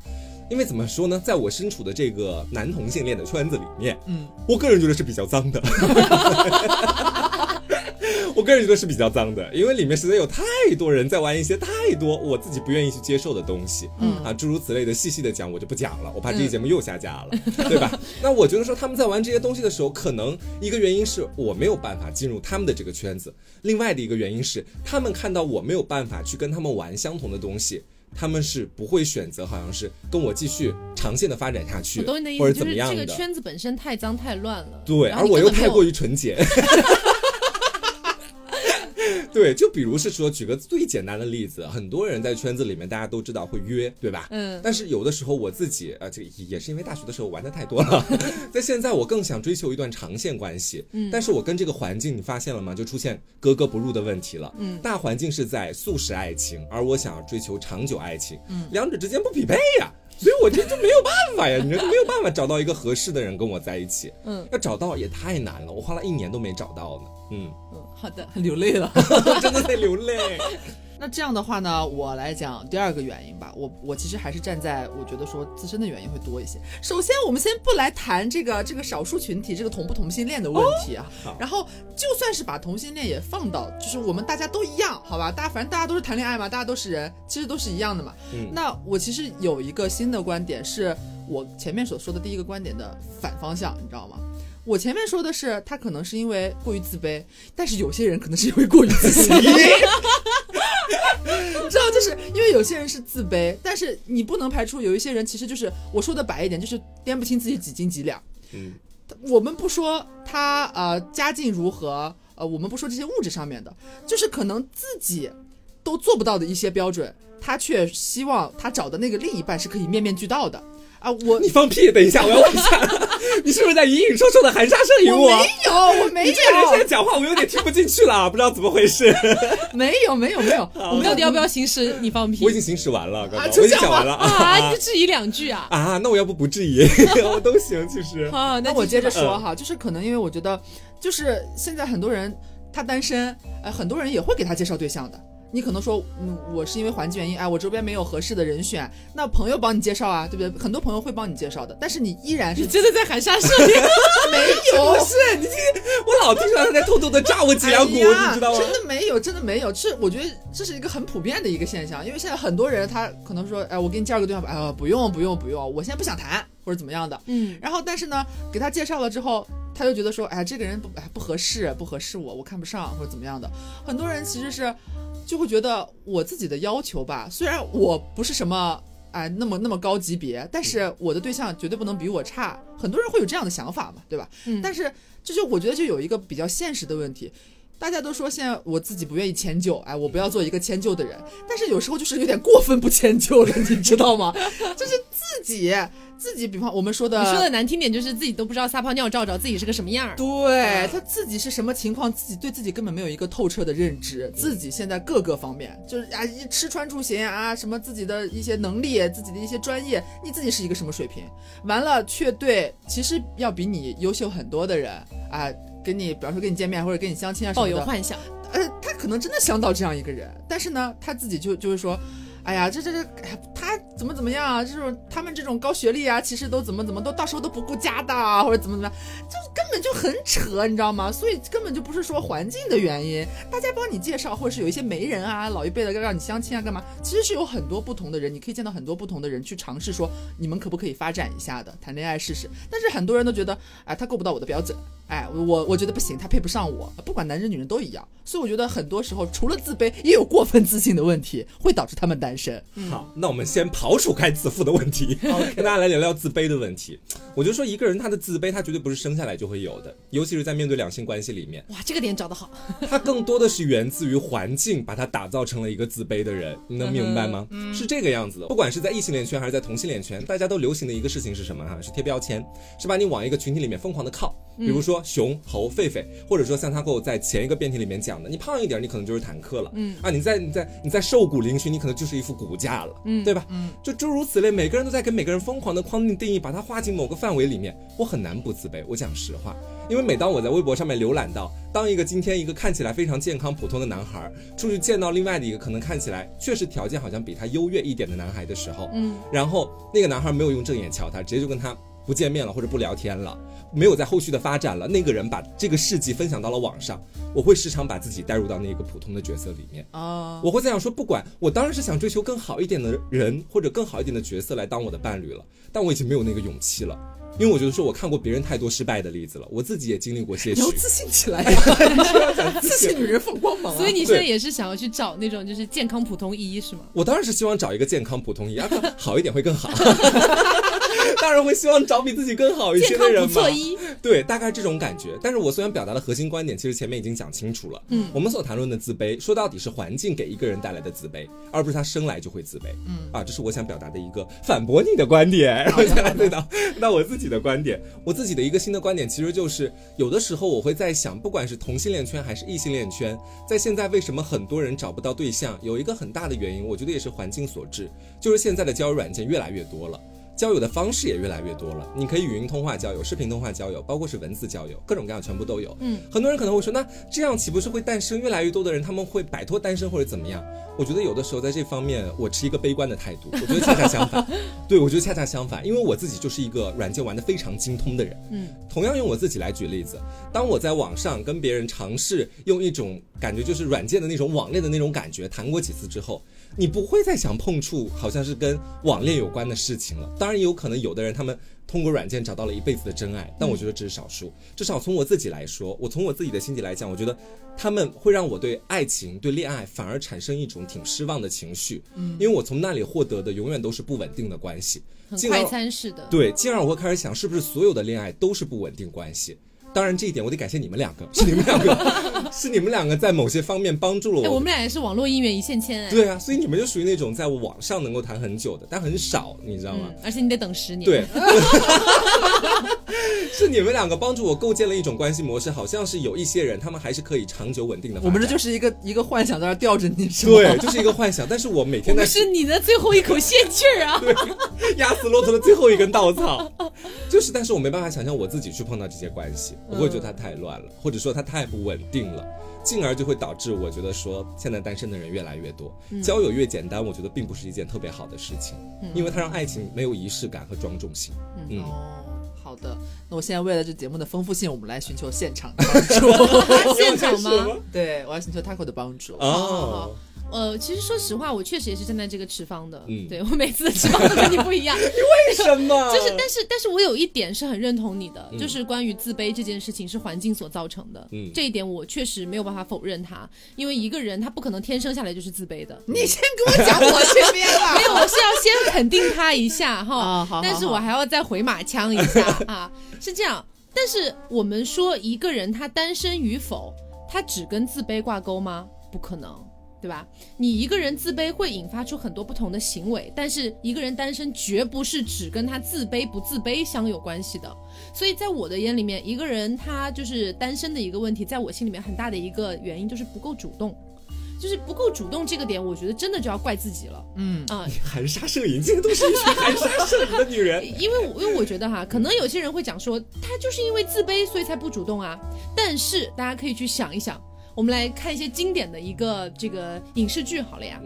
因为怎么说呢，在我身处的这个男同性恋的圈子里面，嗯，我个人觉得是比较脏的。我个人觉得是比较脏的，因为里面实在有太多人在玩一些太多我自己不愿意去接受的东西，嗯啊，诸如此类的，细细的讲我就不讲了，我怕这期节目又下架了，对吧？那我觉得说他们在玩这些东西的时候，可能一个原因是我没有办法进入他们的这个圈子，另外的一个原因是他们看到我没有办法去跟他们玩相同的东西，他们是不会选择好像是跟我继续长线的发展下去，或者怎么样的。这个圈子本身太脏太乱了，对，而我又太过于纯洁。对，就比如是说，举个最简单的例子，很多人在圈子里面，大家都知道会约，对吧？嗯。但是有的时候我自己啊，这也是因为大学的时候玩的太多了，在现在我更想追求一段长线关系。嗯。但是我跟这个环境，你发现了吗？就出现格格不入的问题了。嗯。大环境是在速食爱情，而我想要追求长久爱情，嗯，两者之间不匹配呀。所以我这就没有办法呀，你说没有办法找到一个合适的人跟我在一起。嗯。要找到也太难了，我花了一年都没找到呢。嗯。好的，流泪了，真的在流泪。那这样的话呢，我来讲第二个原因吧。我我其实还是站在我觉得说自身的原因会多一些。首先，我们先不来谈这个这个少数群体这个同不同性恋的问题啊。然后，就算是把同性恋也放到，就是我们大家都一样，好吧？大家反正大家都是谈恋爱嘛，大家都是人，其实都是一样的嘛。嗯。那我其实有一个新的观点，是我前面所说的第一个观点的反方向，你知道吗？我前面说的是，他可能是因为过于自卑，但是有些人可能是因为过于自信。你 知道，就是因为有些人是自卑，但是你不能排除有一些人其实就是我说的白一点，就是掂不清自己几斤几两。嗯，我们不说他呃家境如何，呃，我们不说这些物质上面的，就是可能自己都做不到的一些标准，他却希望他找的那个另一半是可以面面俱到的。啊，我你放屁！等一下，我要问一下，你是不是在隐隐绰绰的含沙射影我？没有，我没有。这个人现在讲话，我有点听不进去了，不知道怎么回事。没有，没有，没有。我们到底要不要行使？你放屁！我已经行使完了，刚刚我已经讲完了啊！就质疑两句啊？啊，那我要不不质疑，我都行，其实。好，那我接着说哈，就是可能因为我觉得，就是现在很多人他单身，呃，很多人也会给他介绍对象的。你可能说，嗯，我是因为环境原因，哎，我周边没有合适的人选，那朋友帮你介绍啊，对不对？很多朋友会帮你介绍的，但是你依然是真的在含沙射影，没有，不是你听，我老听出来他在偷偷的炸我脊梁骨，你知道吗？真的没有，真的没有，是我觉得这是一个很普遍的一个现象，因为现在很多人他可能说，哎，我给你介绍个对象吧，哎，不用不用不用，我现在不想谈或者怎么样的，嗯，然后但是呢，给他介绍了之后，他就觉得说，哎，这个人不哎不合适，不合适我，我看不上或者怎么样的，很多人其实是。就会觉得我自己的要求吧，虽然我不是什么哎那么那么高级别，但是我的对象绝对不能比我差。很多人会有这样的想法嘛，对吧？嗯。但是这就我觉得就有一个比较现实的问题，大家都说现在我自己不愿意迁就，哎，我不要做一个迁就的人。但是有时候就是有点过分不迁就了，你知道吗？就是自自己自己，比方我们说的，你说的难听点就是自己都不知道撒泡尿照照自己是个什么样儿。对他自己是什么情况，自己对自己根本没有一个透彻的认知，自己现在各个方面就是啊，一吃穿住行啊，什么自己的一些能力，自己的一些专业，你自己是一个什么水平？完了却对其实要比你优秀很多的人啊，跟你比方说跟你见面或者跟你相亲啊什么的，抱有幻想。呃，他可能真的想到这样一个人，但是呢，他自己就就是说，哎呀，这这这，他怎么怎么样啊？这种他们这种高学历啊，其实都怎么怎么都到时候都不顾家的，或者怎么怎么样，就根本就很扯，你知道吗？所以根本就不是说环境的原因，大家帮你介绍，或者是有一些媒人啊，老一辈的让你相亲啊，干嘛？其实是有很多不同的人，你可以见到很多不同的人去尝试说，你们可不可以发展一下的，谈恋爱试试。但是很多人都觉得，哎，他够不到我的标准。哎，我我觉得不行，他配不上我，不管男人女人都一样，所以我觉得很多时候除了自卑，也有过分自信的问题，会导致他们单身。好，那我们先刨除开自负的问题，跟大家来聊聊自卑的问题。我就说一个人他的自卑，他绝对不是生下来就会有的，尤其是在面对两性关系里面，哇，这个点找得好，他更多的是源自于环境把他打造成了一个自卑的人，你能明白吗？是这个样子的。不管是在异性恋圈还是在同性恋圈，大家都流行的一个事情是什么？哈，是贴标签，是把你往一个群体里面疯狂的靠，比如说熊猴。狒狒，或者说像他给我在前一个辩题里面讲的，你胖一点，你可能就是坦克了，嗯啊，你在你在你在瘦骨嶙峋，你可能就是一副骨架了，嗯，对吧？嗯，就诸如此类，每个人都在给每个人疯狂的框定定义，把它划进某个范围里面，我很难不自卑。我讲实话，因为每当我在微博上面浏览到，当一个今天一个看起来非常健康普通的男孩出去见到另外的一个可能看起来确实条件好像比他优越一点的男孩的时候，嗯，然后那个男孩没有用正眼瞧他，直接就跟他不见面了或者不聊天了。没有在后续的发展了，那个人把这个事迹分享到了网上，我会时常把自己带入到那个普通的角色里面。哦，我会在想说，不管我当然是想追求更好一点的人或者更好一点的角色来当我的伴侣了，但我已经没有那个勇气了，因为我觉得说我看过别人太多失败的例子了，我自己也经历过些许，要自信起来。呀，自信女人放光芒，所以你现在也是想要去找那种就是健康普通一是吗？我当然是希望找一个健康普通一，啊，好一点会更好。当然会希望找比自己更好一些的人嘛。对，大概这种感觉。但是我虽然表达的核心观点，其实前面已经讲清楚了。嗯，我们所谈论的自卑，说到底是环境给一个人带来的自卑，而不是他生来就会自卑。嗯，啊，这是我想表达的一个反驳你的观点。然后再来对到那我自己的观点，我自己的一个新的观点，其实就是有的时候我会在想，不管是同性恋圈还是异性恋圈，在现在为什么很多人找不到对象，有一个很大的原因，我觉得也是环境所致，就是现在的交友软件越来越多了。交友的方式也越来越多了，你可以语音通话交友、视频通话交友，包括是文字交友，各种各样全部都有。嗯，很多人可能会说，那这样岂不是会诞生越来越多的人？他们会摆脱单身或者怎么样？我觉得有的时候在这方面，我持一个悲观的态度。我觉得恰恰相反，对我觉得恰恰相反，因为我自己就是一个软件玩的非常精通的人。嗯，同样用我自己来举例子，当我在网上跟别人尝试用一种感觉就是软件的那种网恋的那种感觉谈过几次之后。你不会再想碰触好像是跟网恋有关的事情了。当然也有可能有的人他们通过软件找到了一辈子的真爱，但我觉得这是少数。至少从我自己来说，我从我自己的心底来讲，我觉得他们会让我对爱情、对恋爱反而产生一种挺失望的情绪。嗯，因为我从那里获得的永远都是不稳定的关系，很快餐式的。对，进而我会开始想，是不是所有的恋爱都是不稳定关系？当然，这一点我得感谢你们两个，是你们两个，是你们两个在某些方面帮助了我。我们俩也是网络姻缘一线牵哎。对啊，所以你们就属于那种在网上能够谈很久的，但很少，你知道吗？而且你得等十年。对。是你们两个帮助我构建了一种关系模式，好像是有一些人，他们还是可以长久稳定的。我们这就是一个一个幻想在那吊着你，是吗对，就是一个幻想。但是我每天在是你的最后一口仙气儿啊，对，压死骆驼的最后一根稻草，就是。但是我没办法想象我自己去碰到这些关系，我会觉得它太乱了，或者说它太不稳定了，进而就会导致我觉得说现在单身的人越来越多，交友越简单，我觉得并不是一件特别好的事情，因为它让爱情没有仪式感和庄重性。嗯。好的，那我现在为了这节目的丰富性，我们来寻求现场帮助。现场吗？对，我要寻求 Taco 的帮助。哦。呃，其实说实话，我确实也是站在这个持方的。嗯，对我每次的持方都跟你不一样。你为什么？就是，但是，但是我有一点是很认同你的，就是关于自卑这件事情是环境所造成的。嗯，这一点我确实没有办法否认它，因为一个人他不可能天生下来就是自卑的。你先跟我讲我这边吧。没有，我是要先肯定他一下哈。好。但是我还要再回马枪一下啊，是这样。但是我们说一个人他单身与否，他只跟自卑挂钩吗？不可能。对吧？你一个人自卑会引发出很多不同的行为，但是一个人单身绝不是只跟他自卑不自卑相有关系的。所以在我的眼里面，一个人他就是单身的一个问题，在我心里面很大的一个原因就是不够主动。就是不够主动这个点，我觉得真的就要怪自己了。嗯啊，含沙射影，这个都是一群含沙射影的女人。因为因为我觉得哈，可能有些人会讲说，他就是因为自卑，所以才不主动啊。但是大家可以去想一想，我们来看一些经典的一个这个影视剧好了呀。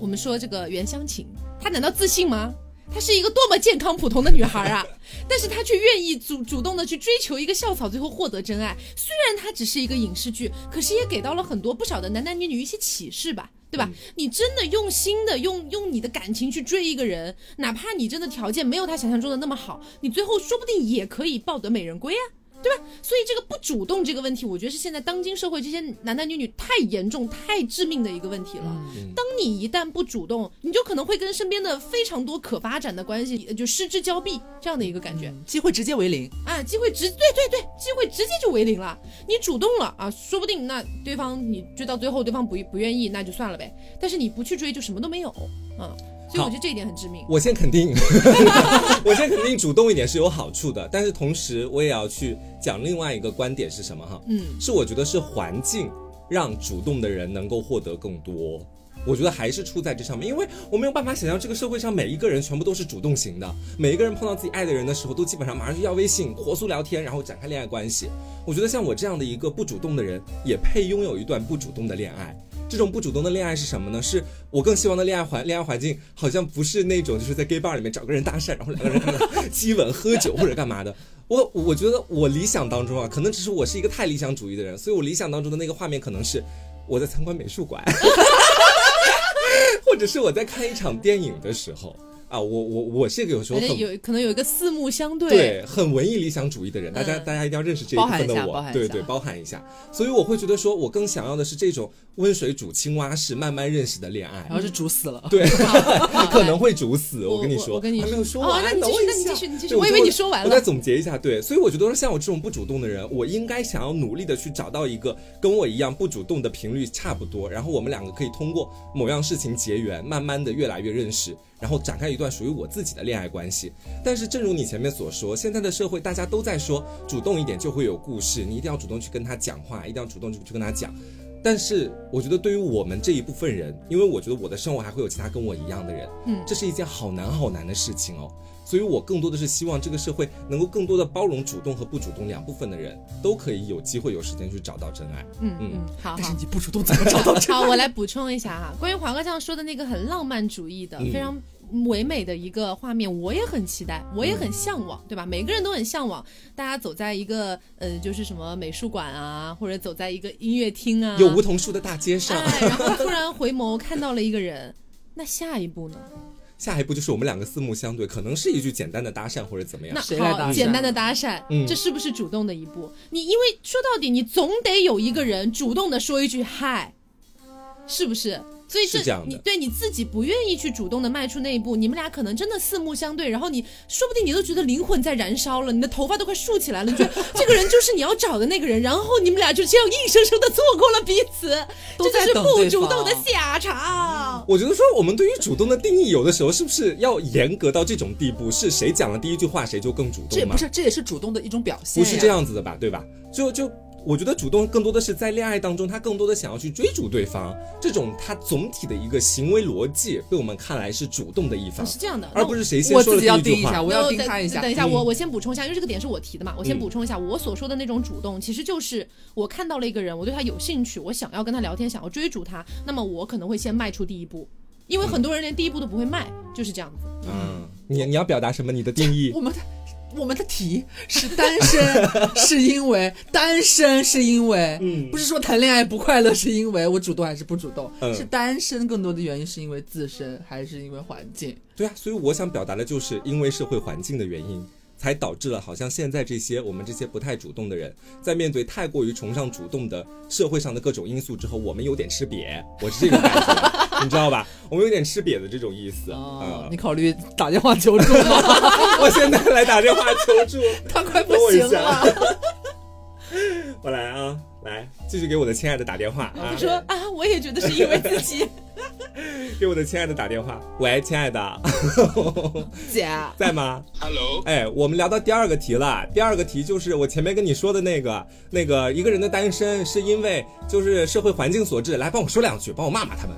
我们说这个袁湘琴，她难道自信吗？她是一个多么健康普通的女孩啊，但是她却愿意主主动的去追求一个校草，最后获得真爱。虽然它只是一个影视剧，可是也给到了很多不少的男男女女一些启示吧，对吧？你真的用心的用用你的感情去追一个人，哪怕你真的条件没有他想象中的那么好，你最后说不定也可以抱得美人归啊。对吧？所以这个不主动这个问题，我觉得是现在当今社会这些男男女女太严重、太致命的一个问题了。当你一旦不主动，你就可能会跟身边的非常多可发展的关系就失之交臂，这样的一个感觉，机会直接为零啊！机会直对对对，机会直接就为零了。你主动了啊，说不定那对方你追到最后，对方不不愿意，那就算了呗。但是你不去追，就什么都没有啊。所以我觉得这一点很致命。我先肯定，我先肯定主动一点是有好处的，但是同时我也要去讲另外一个观点是什么哈？嗯，是我觉得是环境让主动的人能够获得更多。我觉得还是出在这上面，因为我没有办法想象这个社会上每一个人全部都是主动型的，每一个人碰到自己爱的人的时候，都基本上马上就要微信、火速聊天，然后展开恋爱关系。我觉得像我这样的一个不主动的人，也配拥有一段不主动的恋爱。这种不主动的恋爱是什么呢？是我更希望的恋爱环恋爱环境，好像不是那种就是在 gay bar 里面找个人搭讪，然后两个人激吻、喝酒或者干嘛的。我我觉得我理想当中啊，可能只是我是一个太理想主义的人，所以我理想当中的那个画面可能是我在参观美术馆，或者是我在看一场电影的时候。啊，我我我是一个有时候有可能有一个四目相对，对，很文艺理想主义的人，大家大家一定要认识这一部分的我，对对，包含一下。所以我会觉得说，我更想要的是这种温水煮青蛙式慢慢认识的恋爱，然后是煮死了，对，可能会煮死。我跟你说，我跟你还没有说完，那你继续，那你继续，你继续。我以为你说完了。我再总结一下，对，所以我觉得说，像我这种不主动的人，我应该想要努力的去找到一个跟我一样不主动的频率差不多，然后我们两个可以通过某样事情结缘，慢慢的越来越认识。然后展开一段属于我自己的恋爱关系，但是正如你前面所说，现在的社会大家都在说主动一点就会有故事，你一定要主动去跟他讲话，一定要主动去去跟他讲。但是我觉得对于我们这一部分人，因为我觉得我的生活还会有其他跟我一样的人，嗯，这是一件好难好难的事情哦。所以我更多的是希望这个社会能够更多的包容主动和不主动两部分的人，都可以有机会有时间去找到真爱。嗯嗯，好。但是你不主动怎么找到真爱？好，我来补充一下哈，关于华哥这样说的那个很浪漫主义的，非常。唯美的一个画面，我也很期待，我也很向往，对吧？每个人都很向往，大家走在一个呃，就是什么美术馆啊，或者走在一个音乐厅啊，有梧桐树的大街上，然后突然回眸看到了一个人，那下一步呢？下一步就是我们两个四目相对，可能是一句简单的搭讪或者怎么样。那好，简单的搭讪，这是不是主动的一步？你因为说到底，你总得有一个人主动的说一句嗨，是不是？所以是这样你对你自己不愿意去主动的迈出那一步，你们俩可能真的四目相对，然后你说不定你都觉得灵魂在燃烧了，你的头发都快竖起来了，你觉得这个人就是你要找的那个人，然后你们俩就这样硬生生的错过了彼此，这就是不主动的下场。我觉得说我们对于主动的定义，有的时候是不是要严格到这种地步？是谁讲了第一句话谁就更主动？这不是，这也是主动的一种表现。不是这样子的吧？对吧？就就。我觉得主动更多的是在恋爱当中，他更多的想要去追逐对方，这种他总体的一个行为逻辑被我们看来是主动的一方，是这样的，而不是谁先说了第一句话。我要盯他一下，等一下，我我先补充一下，因为这个点是我提的嘛，我先补充一下，我所说的那种主动，其实就是我看到了一个人，我对他有兴趣，我想要跟他聊天，想要追逐他，那么我可能会先迈出第一步，因为很多人连第一步都不会迈，就是这样子。嗯，你你要表达什么？你的定义？我们。我们的题是单身，是因为单身，是因为，嗯，不是说谈恋爱不快乐，是因为我主动还是不主动，是单身更多的原因是因为自身还是因为环境？对啊，所以我想表达的就是因为社会环境的原因。才导致了好像现在这些我们这些不太主动的人，在面对太过于崇尚主动的社会上的各种因素之后，我们有点吃瘪，我是这种感觉，你知道吧？我们有点吃瘪的这种意思。啊，你考虑打电话求助吗？我现在来打电话求助，他快不行了。我来啊，来继续给我的亲爱的打电话。他说啊，我我也觉得是因为自己。给我的亲爱的打电话，喂，亲爱的，姐 在吗？Hello，哎，我们聊到第二个题了。第二个题就是我前面跟你说的那个，那个一个人的单身是因为就是社会环境所致。来，帮我说两句，帮我骂骂他们。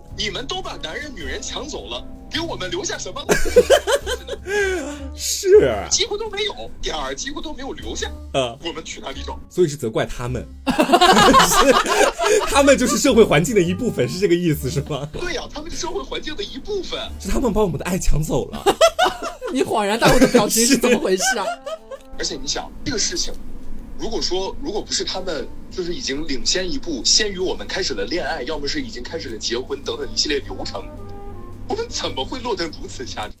你们都把男人女人抢走了。给我们留下什么？是几乎都没有，点儿几乎都没有留下。呃，我们去哪里找？所以是责怪他们，他们就是社会环境的一部分，是这个意思是吗？对呀，他们是社会环境的一部分，是他们把我们的爱抢走了。你恍然大悟的表情是怎么回事啊？而且你想，这个事情，如果说如果不是他们，就是已经领先一步，先于我们开始了恋爱，要么是已经开始了结婚等等一系列流程。我们怎么会落得如此下场？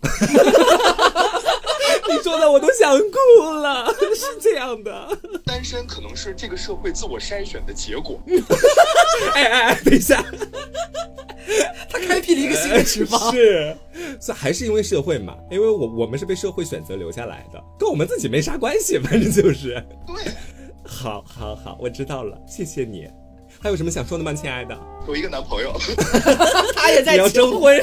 你说的我都想哭了，是这样的。单身可能是这个社会自我筛选的结果。哎哎哎，等一下，他开辟了一个新的地方。是，这还是因为社会嘛？因为我我们是被社会选择留下来的，跟我们自己没啥关系，反正就是。对，好，好，好，我知道了，谢谢你。还有什么想说的吗，亲爱的？有一个男朋友，他也在要征婚。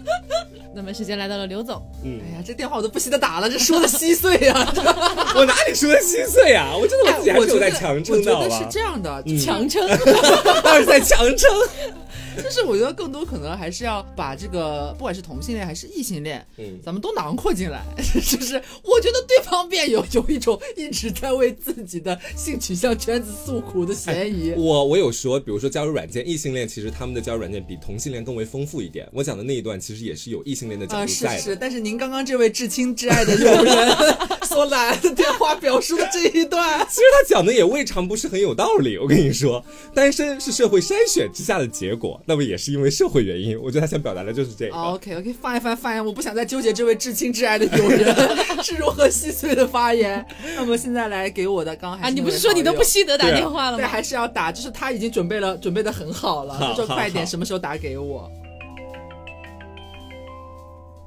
那么时间来到了刘总，嗯，哎呀，这电话我都不惜的打了，这说的稀碎啊！我哪里说的稀碎啊？我真的我自己还是在强撑的，我觉得是这样的，强撑，当然在强撑。就是我觉得更多可能还是要把这个，不管是同性恋还是异性恋，嗯，咱们都囊括进来。就是我觉得对方辩友有一种一直在为自己的性取向圈子诉苦的嫌疑。我我有说，比如说交友软件，异性恋其实他们的交友软件比同性恋更为丰富一点。我讲的那一段其实也是有异性恋的角度在。是是，但是您刚刚这位至亲至爱的友人 所来的电话表述的这一段，其实他讲的也未尝不是很有道理。我跟你说，单身是社会筛选之下的结果。那么也是因为社会原因，我觉得他想表达的就是这个。OK OK，放一放放一，我不想再纠结这位至亲至爱的友人是如何细碎的发言。那么现在来给我的刚还啊，你不是说你都不惜得打电话了吗？对，还是要打，就是他已经准备了，准备的很好了，他说快点，什么时候打给我？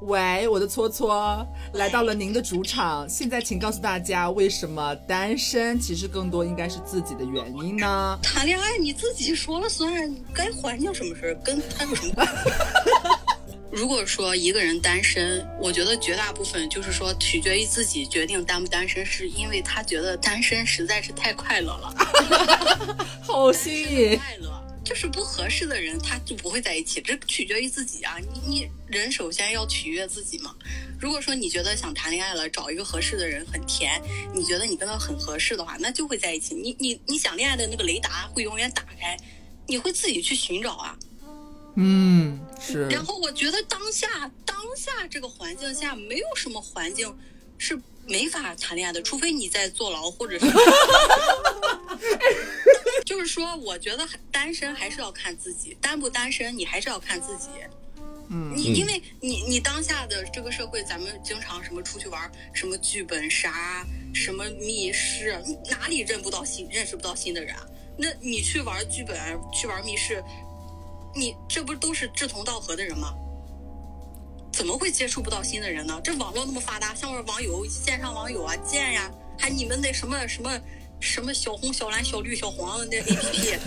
喂，我的搓搓来到了您的主场，现在请告诉大家，为什么单身其实更多应该是自己的原因呢？谈恋爱你自己说了算，该环境什么事儿跟他有什么关系？如果说一个人单身，我觉得绝大部分就是说取决于自己决定单不单身，是因为他觉得单身实在是太快乐了，好新颖，快乐。就是不合适的人，他就不会在一起，这取决于自己啊！你你人首先要取悦自己嘛。如果说你觉得想谈恋爱了，找一个合适的人很甜，你觉得你跟他很合适的话，那就会在一起。你你你想恋爱的那个雷达会永远打开，你会自己去寻找啊。嗯，是。然后我觉得当下当下这个环境下，没有什么环境是没法谈恋爱的，除非你在坐牢或者是。就是说，我觉得单身还是要看自己，单不单身你还是要看自己。嗯，你因为你你当下的这个社会，咱们经常什么出去玩，什么剧本杀，什么密室，哪里认不到新认识不到新的人啊？那你去玩剧本，去玩密室，你这不都是志同道合的人吗？怎么会接触不到新的人呢？这网络那么发达，像网友线上网友啊，见呀，还你们那什么什么。什么小红、小蓝、小绿、小黄的那 A P P，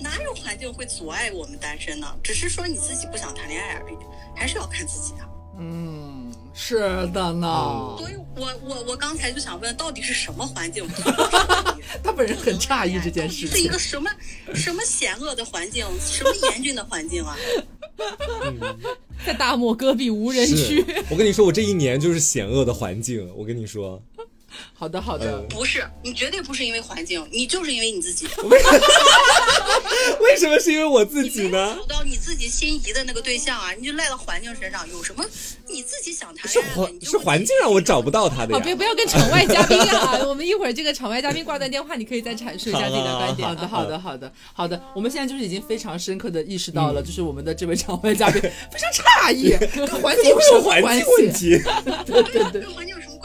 哪有环境会阻碍我们单身呢？只是说你自己不想谈恋爱而已，还是要看自己啊。嗯，是的呢。所以我我我刚才就想问，到底是什么环境？他本人很诧异这件事，是一个什么 什么险恶的环境，什么严峻的环境啊？在大漠戈壁无人区。我跟你说，我这一年就是险恶的环境。我跟你说。好的，好的，不是你绝对不是因为环境，你就是因为你自己。为什么是因为我自己呢？找到你自己心仪的那个对象啊，你就赖到环境身上，有什么？你自己想谈恋爱，是环是环境让我找不到他的。好，别不要跟场外嘉宾啊！我们一会儿这个场外嘉宾挂断电话，你可以再阐述一下自己的观点。好的，好的，好的，好的。我们现在就是已经非常深刻的意识到了，就是我们的这位场外嘉宾非常诧异，跟环境有什么关系？对对对，跟环境有什么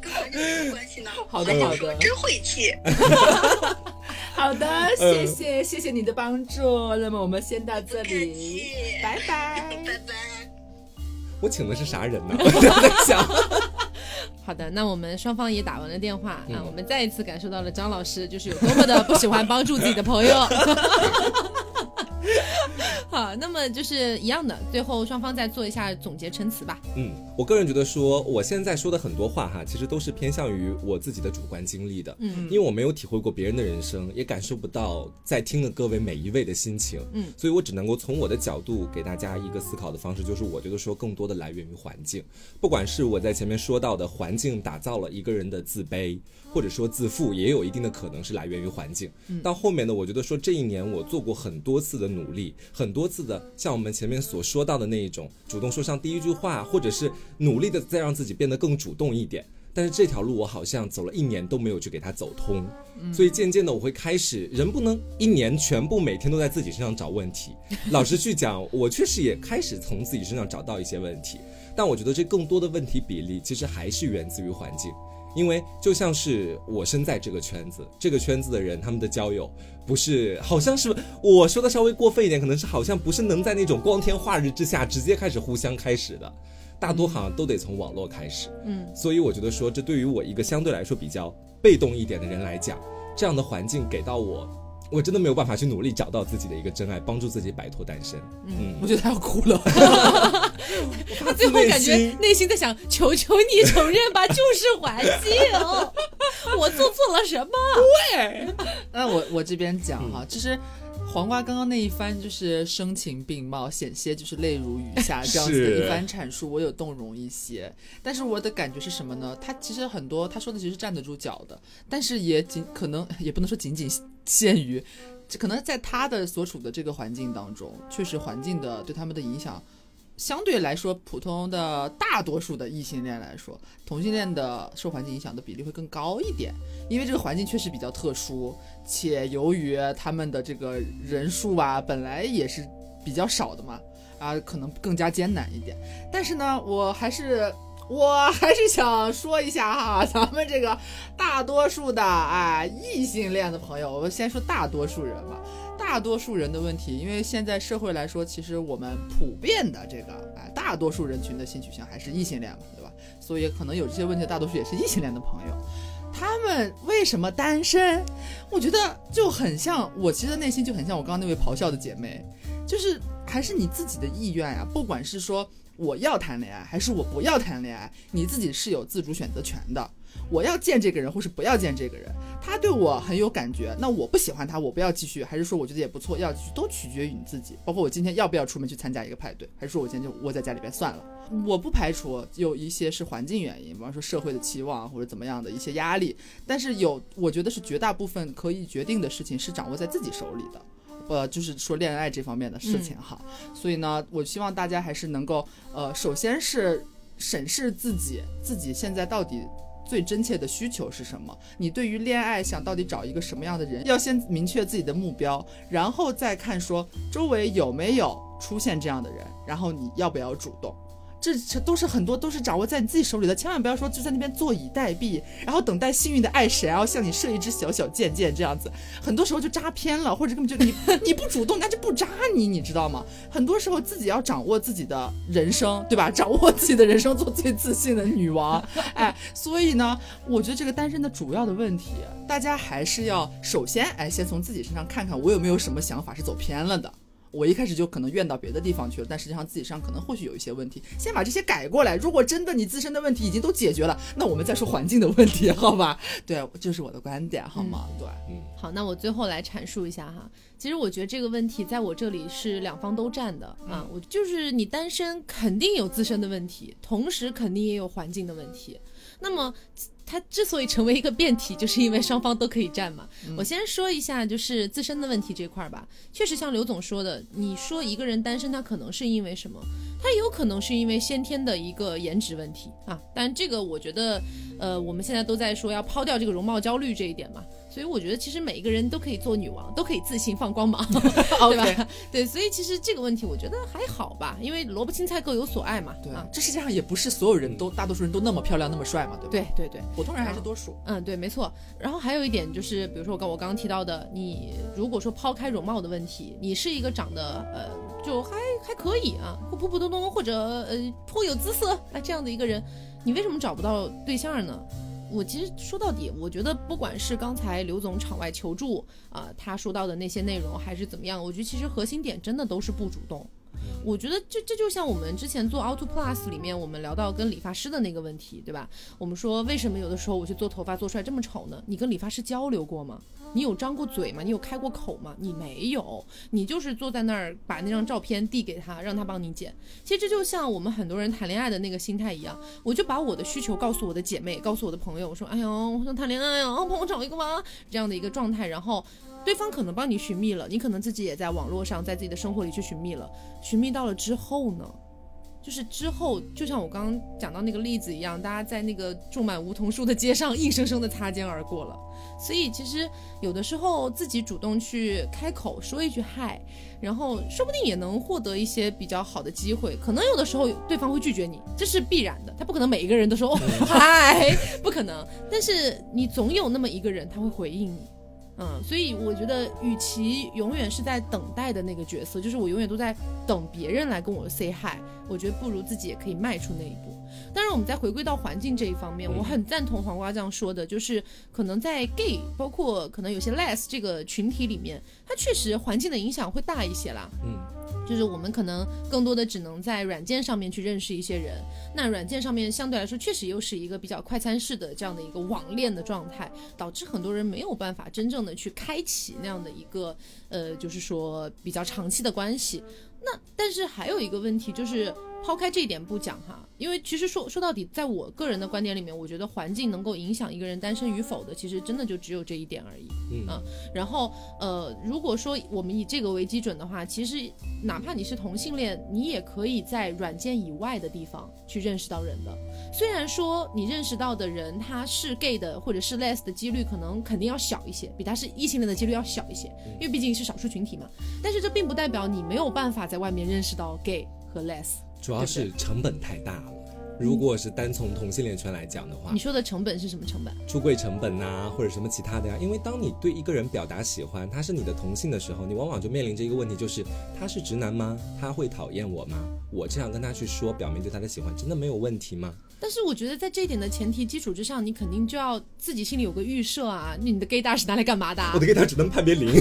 跟环境有什么关系呢？好的，好的，真晦气。好的，谢谢，谢谢你的帮助。那么我们先到这里，拜拜，拜拜。我请的是啥人呢？我在想。好的，那我们双方也打完了电话啊，我们再一次感受到了张老师就是有多么的不喜欢帮助自己的朋友。好，那么就是一样的，最后双方再做一下总结陈词吧。嗯，我个人觉得说，我现在说的很多话哈，其实都是偏向于我自己的主观经历的。嗯，因为我没有体会过别人的人生，也感受不到在听的各位每一位的心情。嗯，所以我只能够从我的角度给大家一个思考的方式，就是我觉得说更多的来源于环境，不管是我在前面说到的环境打造了一个人的自卑。或者说自负也有一定的可能是来源于环境。到后面呢，我觉得说这一年我做过很多次的努力，很多次的像我们前面所说到的那一种，主动说上第一句话，或者是努力的再让自己变得更主动一点。但是这条路我好像走了一年都没有去给它走通，所以渐渐的我会开始，人不能一年全部每天都在自己身上找问题。老实去讲，我确实也开始从自己身上找到一些问题，但我觉得这更多的问题比例其实还是源自于环境。因为就像是我身在这个圈子，这个圈子的人，他们的交友不是，好像是我说的稍微过分一点，可能是好像不是能在那种光天化日之下直接开始互相开始的，大多好像都得从网络开始。嗯，所以我觉得说，这对于我一个相对来说比较被动一点的人来讲，这样的环境给到我。我真的没有办法去努力找到自己的一个真爱，帮助自己摆脱单身。嗯，我觉得他要哭了。他最后感觉内心在想：求求你 承认吧，就是环境，我做错了什么？对。那我我这边讲哈，其实。黄瓜刚刚那一番就是声情并茂，险些就是泪如雨下这样子的一番阐述，我有动容一些。但是我的感觉是什么呢？他其实很多他说的其实站得住脚的，但是也仅可能也不能说仅仅限于，可能在他的所处的这个环境当中，确实环境的对他们的影响。相对来说，普通的大多数的异性恋来说，同性恋的受环境影响的比例会更高一点，因为这个环境确实比较特殊，且由于他们的这个人数啊，本来也是比较少的嘛，啊，可能更加艰难一点。但是呢，我还是我还是想说一下哈，咱们这个大多数的哎异性恋的朋友，我们先说大多数人吧。大多数人的问题，因为现在社会来说，其实我们普遍的这个哎，大多数人群的性取向还是异性恋嘛，对吧？所以可能有这些问题，大多数也是异性恋的朋友。他们为什么单身？我觉得就很像，我其实内心就很像我刚刚那位咆哮的姐妹，就是还是你自己的意愿呀。不管是说我要谈恋爱，还是我不要谈恋爱，你自己是有自主选择权的。我要见这个人，或是不要见这个人，他对我很有感觉，那我不喜欢他，我不要继续，还是说我觉得也不错，要继续，都取决于你自己。包括我今天要不要出门去参加一个派对，还是说我今天就窝在家里边算了。我不排除有一些是环境原因，比方说社会的期望或者怎么样的一些压力，但是有，我觉得是绝大部分可以决定的事情是掌握在自己手里的，呃，就是说恋爱这方面的事情哈。所以呢，我希望大家还是能够，呃，首先是审视自己，自己现在到底。最真切的需求是什么？你对于恋爱想到底找一个什么样的人？要先明确自己的目标，然后再看说周围有没有出现这样的人，然后你要不要主动。这这都是很多都是掌握在你自己手里的，千万不要说就在那边坐以待毙，然后等待幸运的爱神，然后向你射一支小小箭箭这样子，很多时候就扎偏了，或者根本就你你不主动，那就不扎你，你知道吗？很多时候自己要掌握自己的人生，对吧？掌握自己的人生，做最自信的女王。哎，所以呢，我觉得这个单身的主要的问题，大家还是要首先哎，先从自己身上看看我有没有什么想法是走偏了的。我一开始就可能怨到别的地方去了，但实际上自己上可能或许有一些问题，先把这些改过来。如果真的你自身的问题已经都解决了，那我们再说环境的问题，好吧？对，就是我的观点，好吗？对，嗯，好，那我最后来阐述一下哈。其实我觉得这个问题在我这里是两方都占的啊。我就是你单身肯定有自身的问题，同时肯定也有环境的问题。那么。它之所以成为一个辩题，就是因为双方都可以站嘛。我先说一下，就是自身的问题这块儿吧。确实像刘总说的，你说一个人单身，他可能是因为什么？他有可能是因为先天的一个颜值问题啊。但这个我觉得，呃，我们现在都在说要抛掉这个容貌焦虑这一点嘛。所以我觉得，其实每一个人都可以做女王，都可以自信放光芒，对吧？对，所以其实这个问题我觉得还好吧，因为萝卜青菜各有所爱嘛。对啊，这世界上也不是所有人都，大多数人都那么漂亮，那么帅嘛，对吧？对对对，普通人还是多数。嗯，对，没错。然后还有一点就是，比如说我刚我刚刚提到的，你如果说抛开容貌的问题，你是一个长得呃就还还可以啊，普普普通通或者呃颇有姿色啊这样的一个人，你为什么找不到对象呢？我其实说到底，我觉得不管是刚才刘总场外求助啊、他说到的那些内容，还是怎么样，我觉得其实核心点真的都是不主动。我觉得这这就像我们之前做 Auto Plus 里面，我们聊到跟理发师的那个问题，对吧？我们说为什么有的时候我去做头发做出来这么丑呢？你跟理发师交流过吗？你有张过嘴吗？你有开过口吗？你没有，你就是坐在那儿把那张照片递给他，让他帮你剪。其实这就像我们很多人谈恋爱的那个心态一样，我就把我的需求告诉我的姐妹，告诉我的朋友，我说：“哎呦，我想谈恋爱啊，帮我找一个吧。”这样的一个状态，然后对方可能帮你寻觅了，你可能自己也在网络上，在自己的生活里去寻觅了，寻觅到了之后呢？就是之后，就像我刚刚讲到那个例子一样，大家在那个种满梧桐树的街上，硬生生的擦肩而过了。所以其实有的时候自己主动去开口说一句嗨，然后说不定也能获得一些比较好的机会。可能有的时候对方会拒绝你，这是必然的，他不可能每一个人都说哦 嗨，不可能。但是你总有那么一个人他会回应你。嗯，所以我觉得，与其永远是在等待的那个角色，就是我永远都在等别人来跟我 say hi，我觉得不如自己也可以迈出那一步。当然，我们再回归到环境这一方面，我很赞同黄瓜这样说的，就是可能在 gay，包括可能有些 less 这个群体里面，它确实环境的影响会大一些啦。嗯，就是我们可能更多的只能在软件上面去认识一些人，那软件上面相对来说确实又是一个比较快餐式的这样的一个网恋的状态，导致很多人没有办法真正的去开启那样的一个呃，就是说比较长期的关系。那但是还有一个问题就是，抛开这一点不讲哈，因为其实说说到底，在我个人的观点里面，我觉得环境能够影响一个人单身与否的，其实真的就只有这一点而已。嗯啊，然后呃，如果说我们以这个为基准的话，其实哪怕你是同性恋，你也可以在软件以外的地方去认识到人的。虽然说你认识到的人他是 gay 的或者是 les 的几率可能肯定要小一些，比他是异性恋的几率要小一些，因为毕竟是少数群体嘛。但是这并不代表你没有办法在外面认识到 gay 和 les。主要是成本太大了。如果是单从同性恋圈来讲的话你，说的成本是什么成本？出柜成本呐、或者什么其他的呀、因为当你对一个人表达喜欢，他是你的同性的时候，你往往就面临着一个问题，就是他是直男吗？他会讨厌我吗？我这样跟他去说，表明对他的喜欢，真的没有问题吗？但是我觉得在这一点的前提基础之上，你肯定就要自己心里有个预设啊，你的 gay 大是拿来干嘛的、啊我？的 gay 大只能判别零。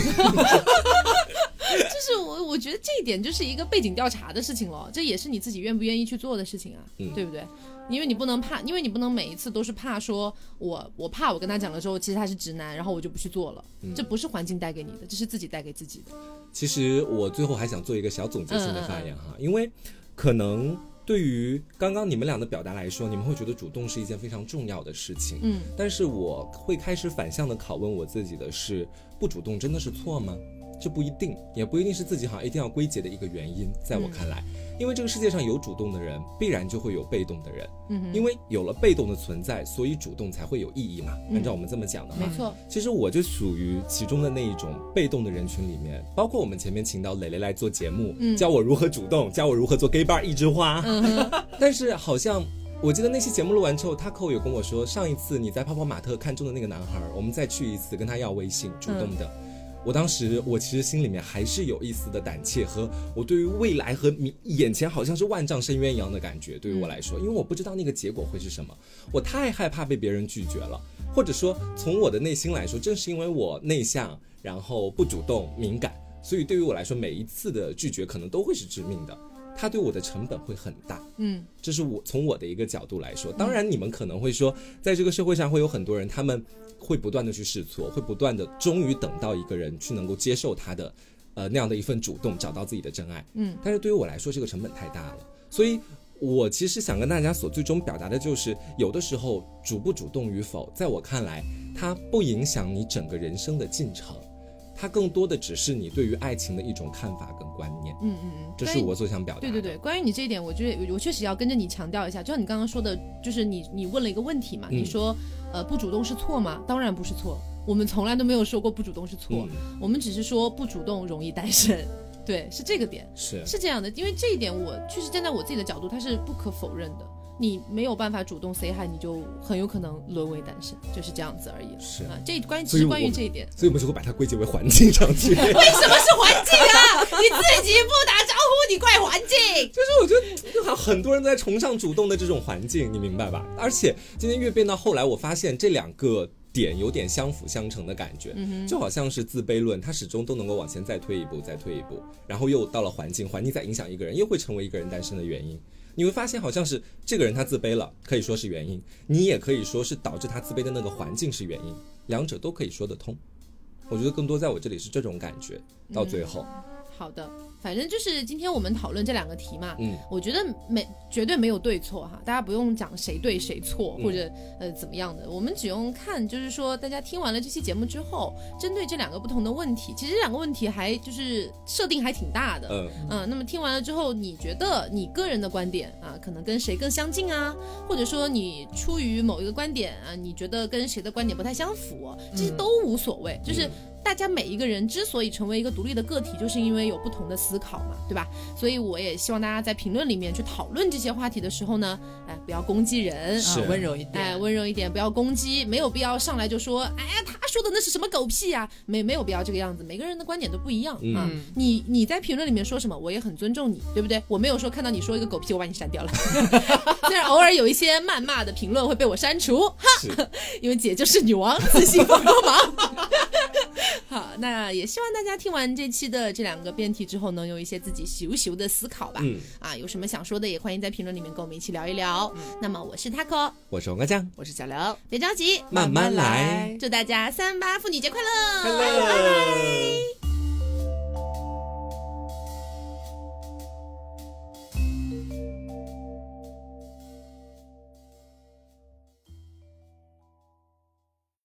就是我我觉得这一点就是一个背景调查的事情了，这也是你自己愿不愿意去做的事情啊，嗯对不对？因为你不能怕，因为你不能每一次都是怕说我我怕我跟他讲了之后，其实他是直男，然后我就不去做了，嗯这不是环境带给你的，这是自己带给自己的。其实我最后还想做一个小总结性的发言哈，因为可能对于刚刚你们俩的表达来说，你们会觉得主动是一件非常重要的事情，嗯，但是我会开始反向的拷问我自己的是，不主动真的是错吗？这不一定，也不一定是自己好像一定要归结的一个原因，在我看来，因为这个世界上有主动的人，必然就会有被动的人，嗯因为有了被动的存在，所以主动才会有意义嘛。按照我们这么讲的话，没错，其实我就属于其中的那一种被动的人群里面，包括我们前面请到蕾蕾来做节目，嗯教我如何主动，教我如何做 gay bar 一枝花。嗯，但是好像我记得那期节目录完之后，他扣有跟我说，上一次你在泡泡玛特看中的那个男孩，我们再去一次，跟他要微信，主动的。我当时，我其实心里面还是有一丝的胆怯，和我对于未来和明眼前好像是万丈深渊一样的感觉。对于我来说，因为我不知道那个结果会是什么，我太害怕被别人拒绝了，或者说从我的内心来说，正是因为我内向，然后不主动、敏感，所以对于我来说，每一次的拒绝可能都会是致命的，它对我的成本会很大。嗯这是我从我的一个角度来说，当然你们可能会说，在这个社会上会有很多人，他们会不断的去试错，会不断的终于等到一个人去能够接受他的，呃那样的一份主动，找到自己的真爱。嗯，但是对于我来说，这个成本太大了，所以。我其实想跟大家所最终表达的就是，有的时候主不主动与否，在我看来，它不影响你整个人生的进程，它更多的只是你对于爱情的一种看法跟观念。嗯嗯嗯，这是我所想表达的。对对对，关于你这一点，我觉得我确实要跟着你强调一下，就像你刚刚说的，就是你你问了一个问题嘛，嗯你说呃不主动是错吗？当然不是错，我们从来都没有说过不主动是错，嗯，我们只是说不主动容易单身，对，是这个点，是是这样的，因为这一点我确实站在我自己的角度，它是不可否认的。你没有办法主动 say hi，你就很有可能沦为单身，就是这样子而已。是啊，这关于其实关于这一点，所以我们就会把它归结为环境上去。为什么是环境啊？你自己不打招呼，你怪环境。就是我觉得，就好很多人在崇尚主动的这种环境，你明白吧？而且今天越变到后来，我发现这两个点有点相辅相成的感觉，就好像是自卑论，它始终都能够往前再推一步，再推一步，然后又到了环境，环境再影响一个人，又会成为一个人单身的原因。你会发现，好像是这个人他自卑了，可以说是原因；你也可以说是导致他自卑的那个环境是原因，两者都可以说得通。我觉得更多在我这里是这种感觉，到最后。好的。反正就是今天我们讨论这两个题嘛，嗯，我觉得没绝对没有对错哈，大家不用讲谁对谁错或者呃怎么样的，我们只用看就是说大家听完了这期节目之后，针对这两个不同的问题，其实这两个问题还就是设定还挺大的，嗯。嗯，那么听完了之后，你觉得你个人的观点啊，可能跟谁更相近啊，或者说你出于某一个观点啊，你觉得跟谁的观点不太相符，这些都无所谓，就是。大家每一个人之所以成为一个独立的个体，就是因为有不同的思考嘛，对吧？所以我也希望大家在评论里面去讨论这些话题的时候呢，哎，不要攻击人，啊，温柔一点，哎，温柔一点，不要攻击，没有必要上来就说，哎呀，他说的那是什么狗屁呀？没没有必要这个样子，每个人的观点都不一样啊。你你在评论里面说什么，我也很尊重你，对不对？我没有说看到你说一个狗屁，我把你删掉了。虽然偶尔有一些谩骂的评论会被我删除，哈，因为姐就是女王，自信不帮忙。好，那也希望大家听完这期的这两个辩题之后，能有一些自己咻咻的思考吧。嗯，啊，有什么想说的，也欢迎在评论里面跟我们一起聊一聊。那么我是 taco，我是王哥酱，我是小刘，别着急，慢慢来。祝大家三八妇女节快乐，快乐，拜拜。